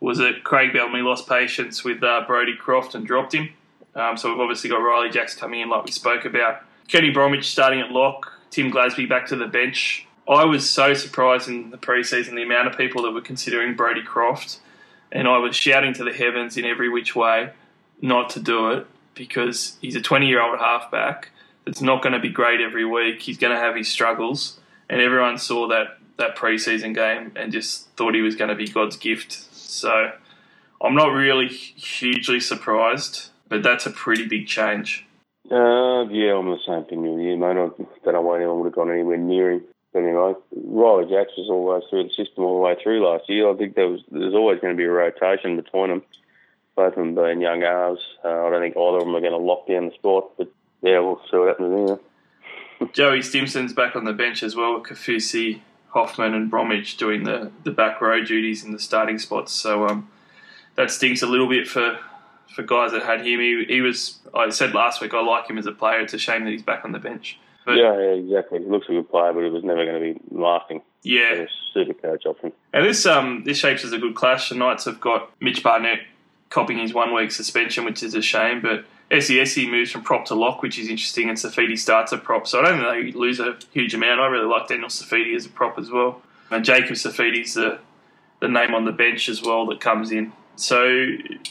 was that Craig Bellamy lost patience with uh, Brodie Croft and dropped him. Um, so we've obviously got Ryley Jacks coming in, like we spoke about. Kenny Bromwich starting at lock. Tim Glasby back to the bench. I was so surprised in the preseason the amount of people that were considering Brodie Croft, and I was shouting to the heavens in every which way not to do it because he's a 20 year old halfback that's not going to be great every week. He's going to have his struggles, and everyone saw that that preseason game and just thought he was going to be God's gift. So I'm not really hugely surprised, but that's a pretty big change. Uh, yeah, I'm the same thing with mate. I don't know why anyone would have gone anywhere near him. But anyway, Ryley Jacks was always through the system all the way through last year. I think there was there's always going to be a rotation between them, both of them being young halves. Uh, I don't think either of them are going to lock down the spot, but yeah, we'll see what happens there. Joey Stimson's back on the bench as well. With Kafusi, Hoffman, and Bromwich doing the, the back row duties in the starting spots. So um, that stinks a little bit for for guys that had him. He, he was. I said last week I like him as a player. It's a shame that he's back on the bench. But yeah, yeah, exactly. He looks a good player, but it was never going to be lasting. yeah. Super coach option. And this um this shapes as a good clash. The Knights have got Mitch Barnett copying his one week suspension, which is a shame. But SESE moves from prop to lock, which is interesting, and Saifiti starts at prop. So I don't think they lose a huge amount. I really like Daniel Saifiti as a prop as well. And Jacob Saifiti's the the name on the bench as well that comes in. So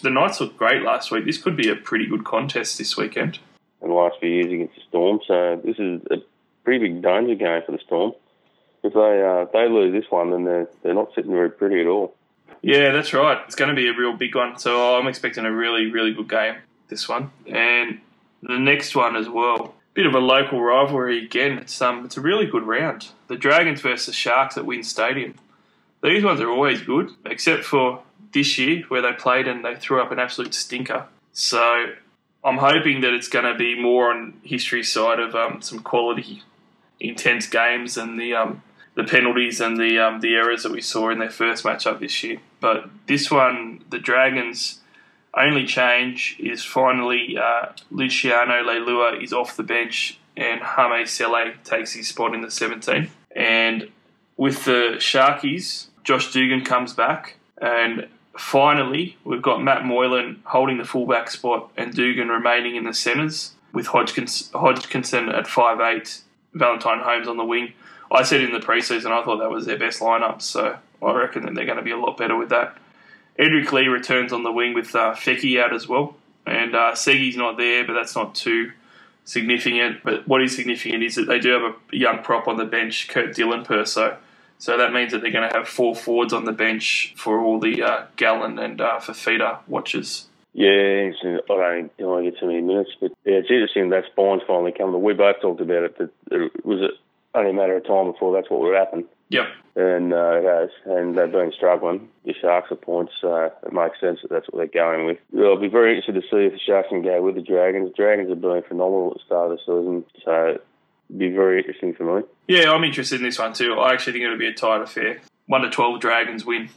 the Knights looked great last week. This could be a pretty good contest this weekend. In the last few years against the Storm. So this is a pretty big danger game for the Storm. If they uh, they lose this one, then they're they're not sitting very pretty at all. Yeah, that's right. It's going to be a real big one. So I'm expecting a really, really good game, this one. And the next one as well. Bit of a local rivalry again. It's um, it's a really good round. The Dragons versus Sharks at WIN Stadium. These ones are always good, except for this year where they played and they threw up an absolute stinker. So I'm hoping that it's going to be more on history's side of um, some quality, intense games and the um, the penalties and the um, the errors that we saw in their first matchup this year. But this one, the Dragons' only change is finally uh, Luciano Leilua is off the bench and Hame Sele takes his spot in the 17. And with the Sharkies, Josh Dugan comes back and finally we've got Matt Moylan holding the fullback spot and Dugan remaining in the centres with Hodgkins, Hodkinson at five eight, Valentine Holmes on the wing. I said in the preseason I thought that was their best lineup, so I reckon that they're going to be a lot better with that. Edrick Lee returns on the wing with uh, Feki out as well. And uh, Segi's not there, but that's not too significant. But what is significant is that they do have a young prop on the bench, Kurt Dillon Perso. So that means that they're going to have four forwards on the bench for all the uh, Gallen and uh, Fifita watches. Yeah, I don't, don't want to get too many minutes, but yeah, it's interesting that Spine's finally come. We both talked about it. That it was only a matter of time before that's what would happen. Yep. And uh, it has, and they've been struggling. The Sharks are points, so it makes sense that that's what they're going with. I'll be very interested to see if the Sharks can go with the Dragons. The Dragons have been phenomenal at the start of the season, so be very interesting for me. Yeah, I'm interested in this one too. I actually think it'll be a tight affair. One to twelve Dragons win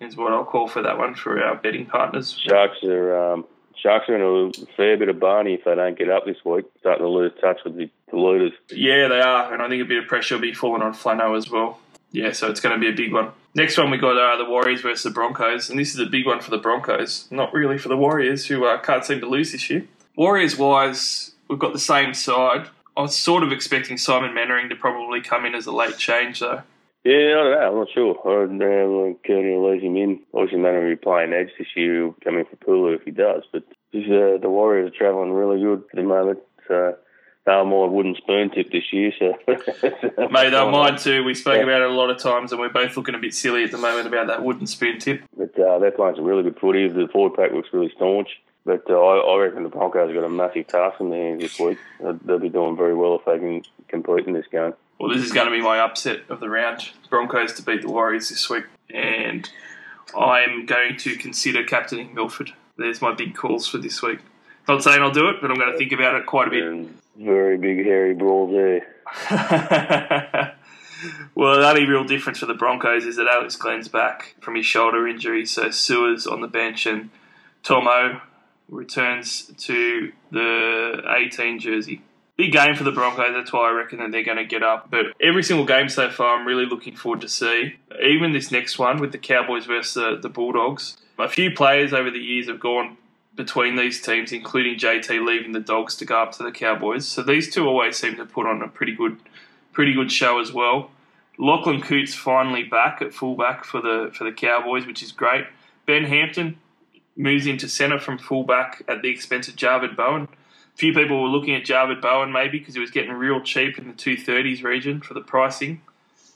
is what I'll call for that one for our betting partners. Sharks are um, Sharks are in a fair bit of Barney if they don't get up this week, starting to lose touch with the, the leaders. Yeah, they are, and I think a bit of pressure will be falling on Flano as well. Yeah, so it's going to be a big one. Next one we got uh, the Warriors versus the Broncos, and this is a big one for the Broncos, not really for the Warriors, who uh, can't seem to lose this year. Warriors wise, we've got the same side. I was sort of expecting Simon Mannering to probably come in as a late change, though. Yeah, I don't know. I'm not sure. I don't know if Kearney will leave him in. Obviously, Mannering will be playing edge this year. He'll come in for Pulu if he does. But uh, the Warriors are travelling really good at the moment. So they were my wooden spoon tip this year. So, Mate, they're mine too. We spoke yeah. about it a lot of times, and we're both looking a bit silly at the moment about that wooden spoon tip. But uh, they're playing some really good footy. The forward pack looks really staunch. But uh, I, I, reckon the Broncos have got a massive task in their hands this week. They'll be doing very well if they can compete in this game. Well, this is going to be my upset of the round. Broncos to beat the Warriors this week. And I'm going to consider captaining Milford. There's my big calls for this week. Not saying I'll do it, but I'm going to think about it quite a bit. And very big, hairy brawl there. well, the only real difference for the Broncos is that Alex Glenn's back from his shoulder injury, so Su'A's on the bench, and Tomo returns to the 18 jersey. Big game for the Broncos. That's why I reckon that they're going to get up. But every single game so far, I'm really looking forward to see. Even this next one with the Cowboys versus the, the Bulldogs. A few players over the years have gone between these teams, including JT leaving the Dogs to go up to the Cowboys. So these two always seem to put on a pretty good, pretty good show as well. Lachlan Coote's finally back at fullback for the for the Cowboys, which is great. Ben Hampton moves into centre from fullback at the expense of Javid Bowen. A few people were looking at Javid Bowen maybe because he was getting real cheap in the 230s region for the pricing.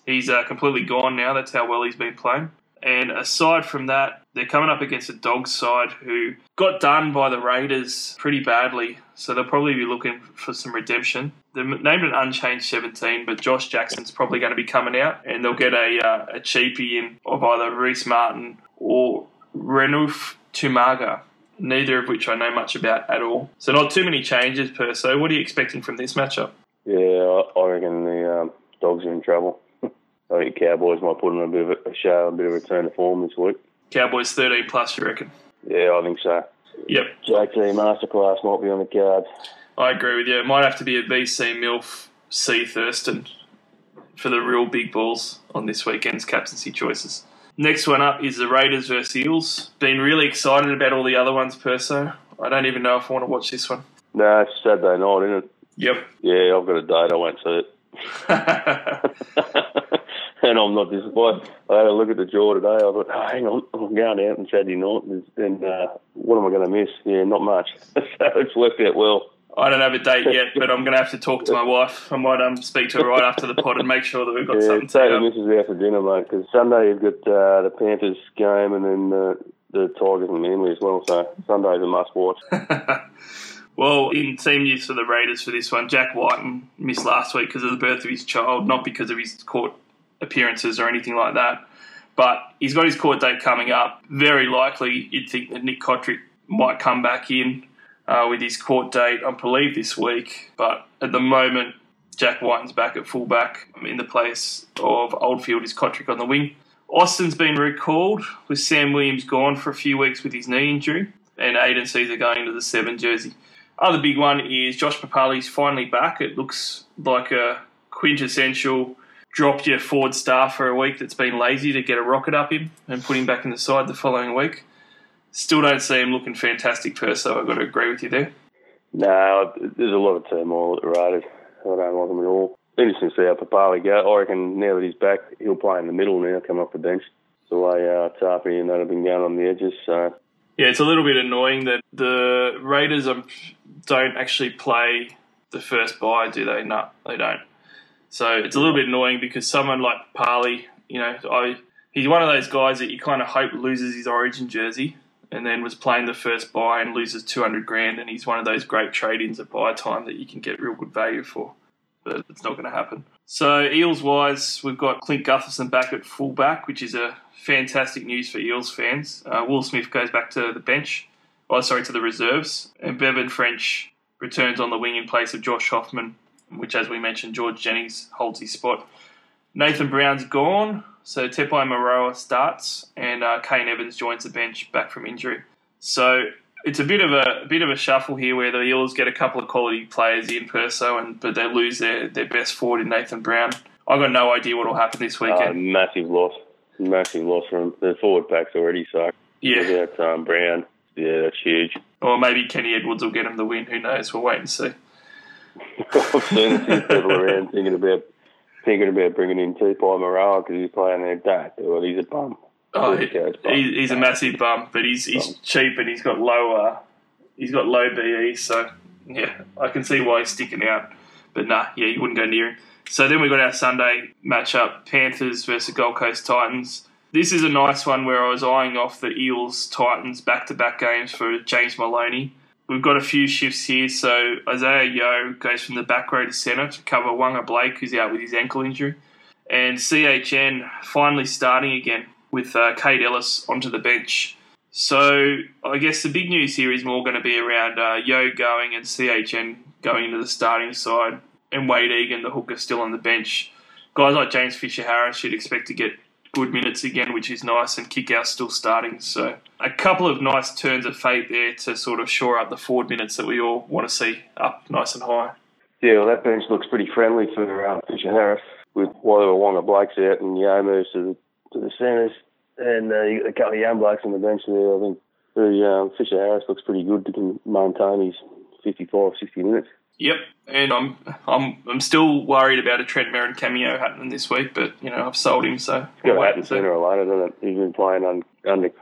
He's uh, completely gone now. That's how well he's been playing. And aside from that, they're coming up against a dog side who got done by the Raiders pretty badly. So they'll probably be looking for some redemption. They're named an unchanged 17, but Josh Jackson's probably going to be coming out, and they'll get a, uh, a cheapie in of either Rhys Martin or Renouf To'omaga, neither of which I know much about at all. So not too many changes per se. What are you expecting from this matchup? Yeah, I reckon the um, Dogs are in trouble. I think Cowboys might put in a bit of a show, a bit of a return to form this week. Cowboys 13 plus, you reckon? Yeah, I think so. Yep. JT Masterclass might be on the cards. I agree with you. It might have to be a BC MILF C Thurston for the real big balls on this weekend's captaincy choices. Next one up is the Raiders versus Eels. Been really excited about all the other ones, Perso. I don't even know if I want to watch this one. No, it's Saturday night, isn't it? Yep. Yeah, I've got a date. I won't see it. and I'm not disappointed. I had a look at the draw today. I thought, oh, hang on, I'm going out on Saturday night, and uh, what am I going to miss? Yeah, not much. so it's worked out well. I don't have a date yet, but I'm going to have to talk to my wife. I might um, speak to her right after the pod and make sure that we've got yeah, something. Take the missus out for dinner, mate. Because Sunday you've got uh, the Panthers game and then uh, the Tigers and Manly as well. So Sunday's a must watch. Well, in team news for the Raiders for this one, Jack Wighton missed last week because of the birth of his child, not because of his court appearances or anything like that. But he's got his court date coming up. Very likely, you'd think that Nick Cotric might come back in uh, with his court date, I believe, this week. But at the moment, Jack Wighton's back at fullback in the place of Oldfield is Cotric on the wing. Austin's been recalled with Sam Williams gone for a few weeks with his knee injury, and Aidan Sezer going into the seven jersey. Other big one is Josh Papalii's finally back. It looks like a quintessential drop your forward star for a week that's been lazy to get a rocket up him and put him back in the side the following week. Still don't see him looking fantastic first, so I've got to agree with you there. No, there's a lot of turmoil at the Raiders. I don't like them at all. Interesting to see how Papalii go. I reckon now that he's back, he'll play in the middle now, come off the bench. the way uh, Tarpey and that have been going on the edges. So yeah, it's a little bit annoying that the Raiders don't actually play the first bye, do they? No, they don't. So it's a little bit annoying because someone like Parley, you know, I he's one of those guys that you kind of hope loses his Origin jersey and then was playing the first buy and loses 200 grand, and he's one of those great trade-ins at buy time that you can get real good value for. But it's not going to happen. So Eels wise, we've got Clint Gutherson back at fullback, which is a fantastic news for Eels fans. Uh, Will Smith goes back to the bench, oh sorry, to the reserves, and Bevan French returns on the wing in place of Josh Hoffman, which, as we mentioned, George Jennings holds his spot. Nathan Brown's gone, so Tepai Moeroa starts, and uh, Kane Evans joins the bench back from injury. So it's a bit of a, a, bit of a shuffle here, where the Eels get a couple of quality players in Perso, and but they lose their, their best forward in Nathan Brown. I've got no idea what will happen this weekend. Uh, massive loss, massive loss from the forward packs already suck. Yeah, without um, Brown, yeah, that's huge. Or maybe Kenny Edwards will get him the win. Who knows? We'll wait and see. I've seen people around thinking about thinking about bringing in Tepai Moeroa because he's playing their dad. Well, he's a bum. Oh, he, he's a massive bum, but he's he's cheap and he's got low uh, he's got low BE, so yeah, I can see why he's sticking out. But nah, yeah, you wouldn't go near him. So then we got our Sunday matchup: Panthers versus Gold Coast Titans. This is a nice one where I was eyeing off the Eels Titans back to back games for James Maloney. We've got a few shifts here. So Isaiah Yeo goes from the back row to centre to cover Waqa Blake, who's out with his ankle injury. And CHN finally starting again with uh, Kaide Ellis onto the bench. So I guess the big news here is more going to be around uh, Yeo going and CHN going into the starting side, and Wade Egan, the hooker, still on the bench. Guys like James Fisher Harris should expect to get good minutes again, which is nice, and Kikau still starting. So a couple of nice turns of fate there to sort of shore up the forward minutes that we all want to see up nice and high. Yeah, well, that bench looks pretty friendly for um, Fisher Harris with whatever Waqa Blake's out and moves to the, to the centres. And uh, a couple of young blokes on the bench there. I think the, um, Fisher Harris looks pretty good to maintain his 55, 60 minutes. Yep, and I'm I'm I'm still worried about a Trent Merrin cameo happening this week, but you know I've sold him, so it's to happen sooner or later, doesn't it? He's been playing on under.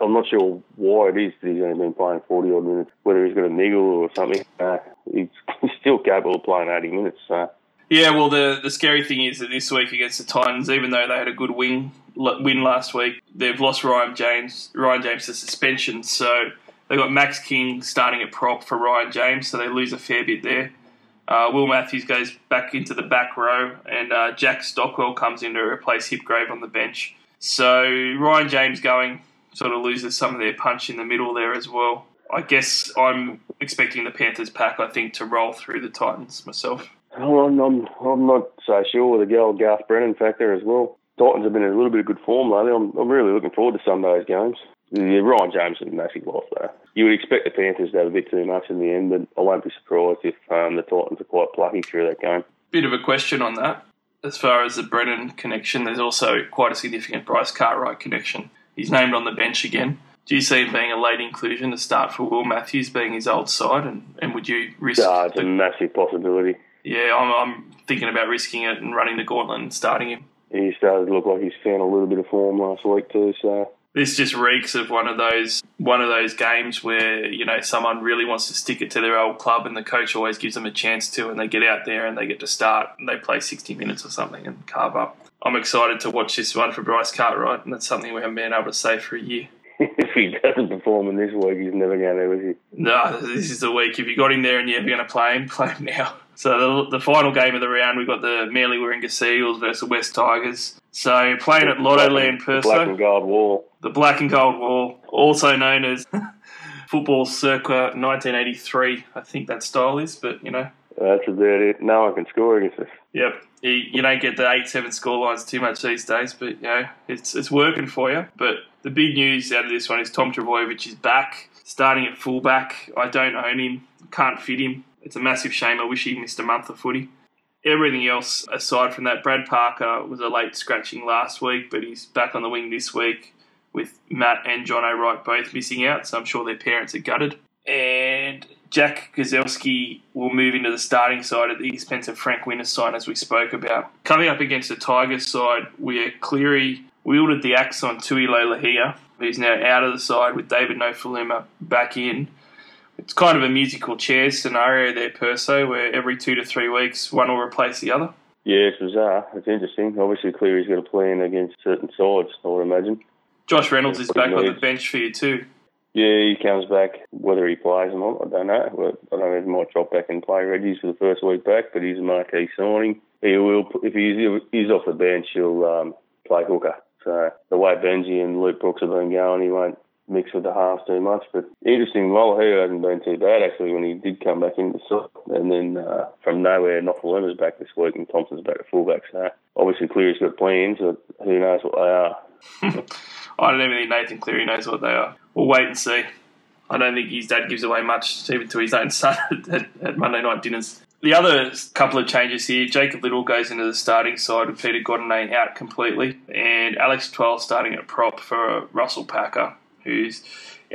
I'm not sure why it is that he's only been playing 40 odd minutes. Whether he's got a niggle or something, uh, he's, he's still capable of playing 80 minutes. So. Yeah, well, the the scary thing is that this week against the Titans, even though they had a good win win last week, they've lost Ryan James. Ryan James to suspension, so they got Max King starting at prop for Ryan James, so they lose a fair bit there. Uh, Will Matthews goes back into the back row, and uh, Jack Stockwell comes in to replace Hipgrave on the bench. So Ryan James going sort of loses some of their punch in the middle there as well. I guess I'm expecting the Panthers pack, I think, to roll through the Titans myself. Well, I'm, I'm, I'm not so sure with the old Garth Brennan factor as well. Titans have been in a little bit of good form lately. I'm, I'm really looking forward to some of those games. Yeah, Ryan James is a massive loss there. You would expect the Panthers to have a bit too much in the end, but I won't be surprised if um, the Titans are quite plucky through that game. Bit of a question on that. As far as the Brennan connection, there's also quite a significant Bryce Cartwright connection. He's named on the bench again. Do you see him being a late inclusion to start for Will Matthews being his old side, and, and would you risk? Uh, it's the, a massive possibility. Yeah, I'm, I'm thinking about risking it and running the gauntlet and starting him. He started to look like he's found a little bit of form last week too, so this just reeks of one of those one of those games where you know someone really wants to stick it to their old club and the coach always gives them a chance to and they get out there and they get to start and they play 60 minutes or something and carve up. I'm excited to watch this one for Bryce Cartwright and that's something we haven't been able to say for a year. if he doesn't perform in this week, he's never going to, is he? No, this is the week. If you got him there and you're ever going to play him, play him now. So the, the final game of the round, we've got the Manly Warringah Seagulls versus the West Tigers. So playing at Lottoland Perso. Black and gold wall. The black and gold wall, also known as football circa 1983. I think that style is, but you know. That's about it. No one can score against us. Yep. You, you don't get the 8 7 score lines too much these days, but you know, it's, it's working for you. But the big news out of this one is Tom Trbojevic is back, starting at fullback. I don't own him, can't fit him. It's a massive shame. I wish he missed a month of footy everything else aside from that, Brad Parker was a late scratching last week, but he's back on the wing this week with Matt and John O'Wright both missing out, so I'm sure their parents are gutted. And Jack Gosiewski will move into the starting side at the expense of Frank Winner's Winterstein, as we spoke about. Coming up against the Tigers side, where Cleary wielded the axe on Tui Lolohea, who's now out of the side with David Nofoaluma back in. It's kind of a musical chairs scenario there, Perso, where every two to three weeks one will replace the other. Yeah, it's bizarre. It's interesting. Obviously, Cleary's got a plan against certain sides, I would imagine. Josh Reynolds is back on the bench for you too. Yeah, he comes back. Whether he plays or not, I don't know. But I don't know if he might drop back and play Reggie's for the first week back, but he's a marquee signing. He will, if he's, he's off the bench, he'll um, play hooker. So the way Benji and Luke Brooks have been going, he won't mix with the halves too much. But interesting, Lolohea hasn't been too bad actually when he did come back into the side. And then uh, from nowhere, Nofoaluma's back this week and Thompson's back at fullback. So obviously Cleary's got plans, but who knows what they are. I don't even think Nathan Cleary knows what they are. We'll wait and see. I don't think his dad gives away much even to his own son at, at Monday night dinners. The other couple of changes here, Jacob Liddle goes into the starting side with Pita Godinet out completely, and Alex Twal starting at prop for Russell Packer, who's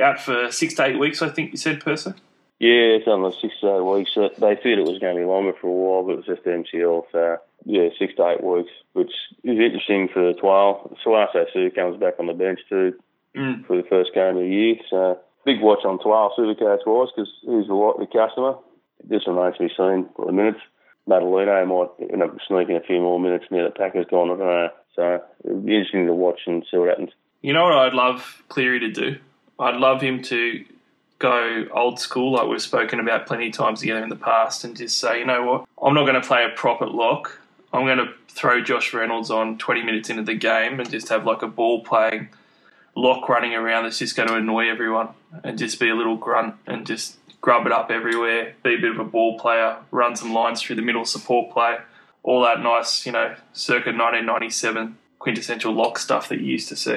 out for six to eight weeks, I think you said, Percy? Yeah, something like six to eight weeks. They feared it was going to be longer for a while, but it was just MCL, so yeah, six to eight weeks, which is interesting for the 12. Sauaso Sue comes back on the bench too mm. for the first game of the year, so big watch on 12 Supercoach wise because he's a likely customer this remains to be seen for the minutes. Matulino might end up sneaking a few more minutes near the Packers gone. I don't know. So it'll be interesting to watch and see what happens. You know what I'd love Cleary to do? I'd love him to go old school, like we've spoken about plenty of times together in the past, and just say, you know what, I'm not going to play a proper lock. I'm going to throw Josh Reynolds on 20 minutes into the game and just have like a ball playing lock running around that's just going to annoy everyone and just be a little grunt and just grub it up everywhere, be a bit of a ball player, run some lines through the middle, support play, all that nice, you know, circa 1997 quintessential lock stuff that you used to see.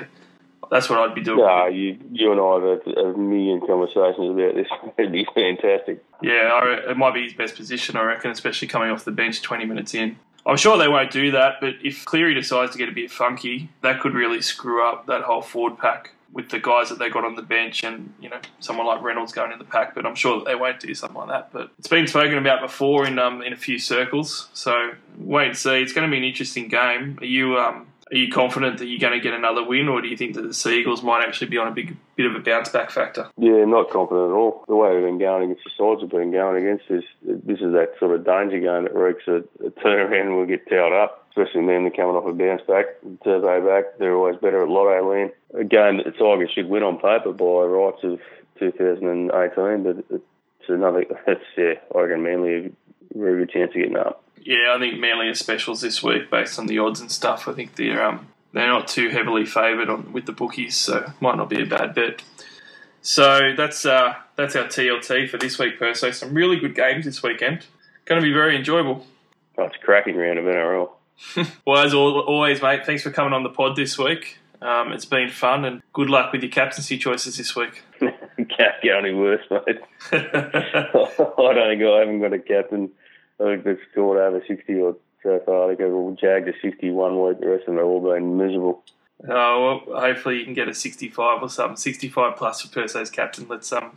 That's what I'd be doing. Yeah, you, you and I have had a million conversations about this. It'd be fantastic. Yeah, it might be his best position, I reckon, especially coming off the bench 20 minutes in. I'm sure they won't do that, but if Cleary decides to get a bit funky, that could really screw up that whole forward pack with the guys that they got on the bench and you know someone like Reynolds going in the pack. But I'm sure that they won't do something like that. But it's been spoken about before in um, in a few circles. So wait and see. It's going to be an interesting game. Are you um, are you confident that you're going to get another win, or do you think that the Seagulls might actually be on a big bit of a bounce back factor? Yeah, not confident at all. The way we've been going against the sides we've been going against is this is that sort of danger game that reeks a, a turnaround we'll get towed up. Especially them they're coming off a bounce back, turbo back. They're always better at Lottoland. A game that the Tigers should win on paper by rights of 2018, but it's another. It's yeah, I reckon Manly very good chance of getting up. Yeah, I think Manly are specials this week based on the odds and stuff. I think they're um, they're not too heavily favoured on with the bookies, so might not be a bad bet. So that's uh, that's our TLT for this week, Perso. Some really good games this weekend. Going to be very enjoyable. Oh, it's a cracking round of NRL. well, as always, mate, thanks for coming on the pod this week. Um, it's been fun, and good luck with your captaincy choices this week. Can't get any worse, mate. I don't think I haven't got a captain I think they've scored over 60 or so far. I think they've all jagged a 61 week. The rest of them have all been miserable. Oh, well, hopefully you can get a 65 or something. 65 plus for Perso's captain. Let's um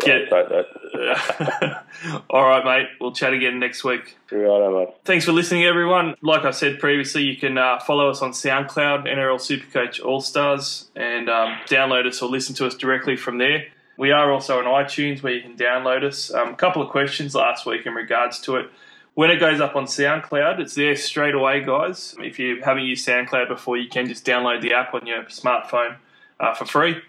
get All right, mate. We'll chat again next week. Right, mate. Thanks for listening, everyone. Like I said previously, you can uh, follow us on SoundCloud, NRL Supercoach All Stars, and um, download us or listen to us directly from there. We are also on iTunes where you can download us. Um, a couple of questions last week in regards to it. When it goes up on SoundCloud, it's there straight away, guys. If you haven't used SoundCloud before, you can just download the app on your smartphone uh, for free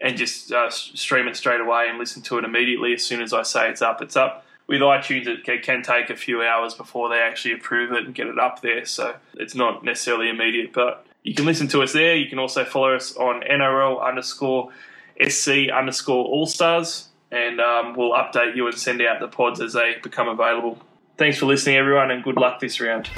and just uh, stream it straight away and listen to it immediately as soon as I say it's up. It's up. With iTunes, it can take a few hours before they actually approve it and get it up there, so it's not necessarily immediate. But you can listen to us there. You can also follow us on NRL underscore SC underscore All Stars, and um, we'll update you and send out the pods as they become available. Thanks for listening, everyone, and good luck this round.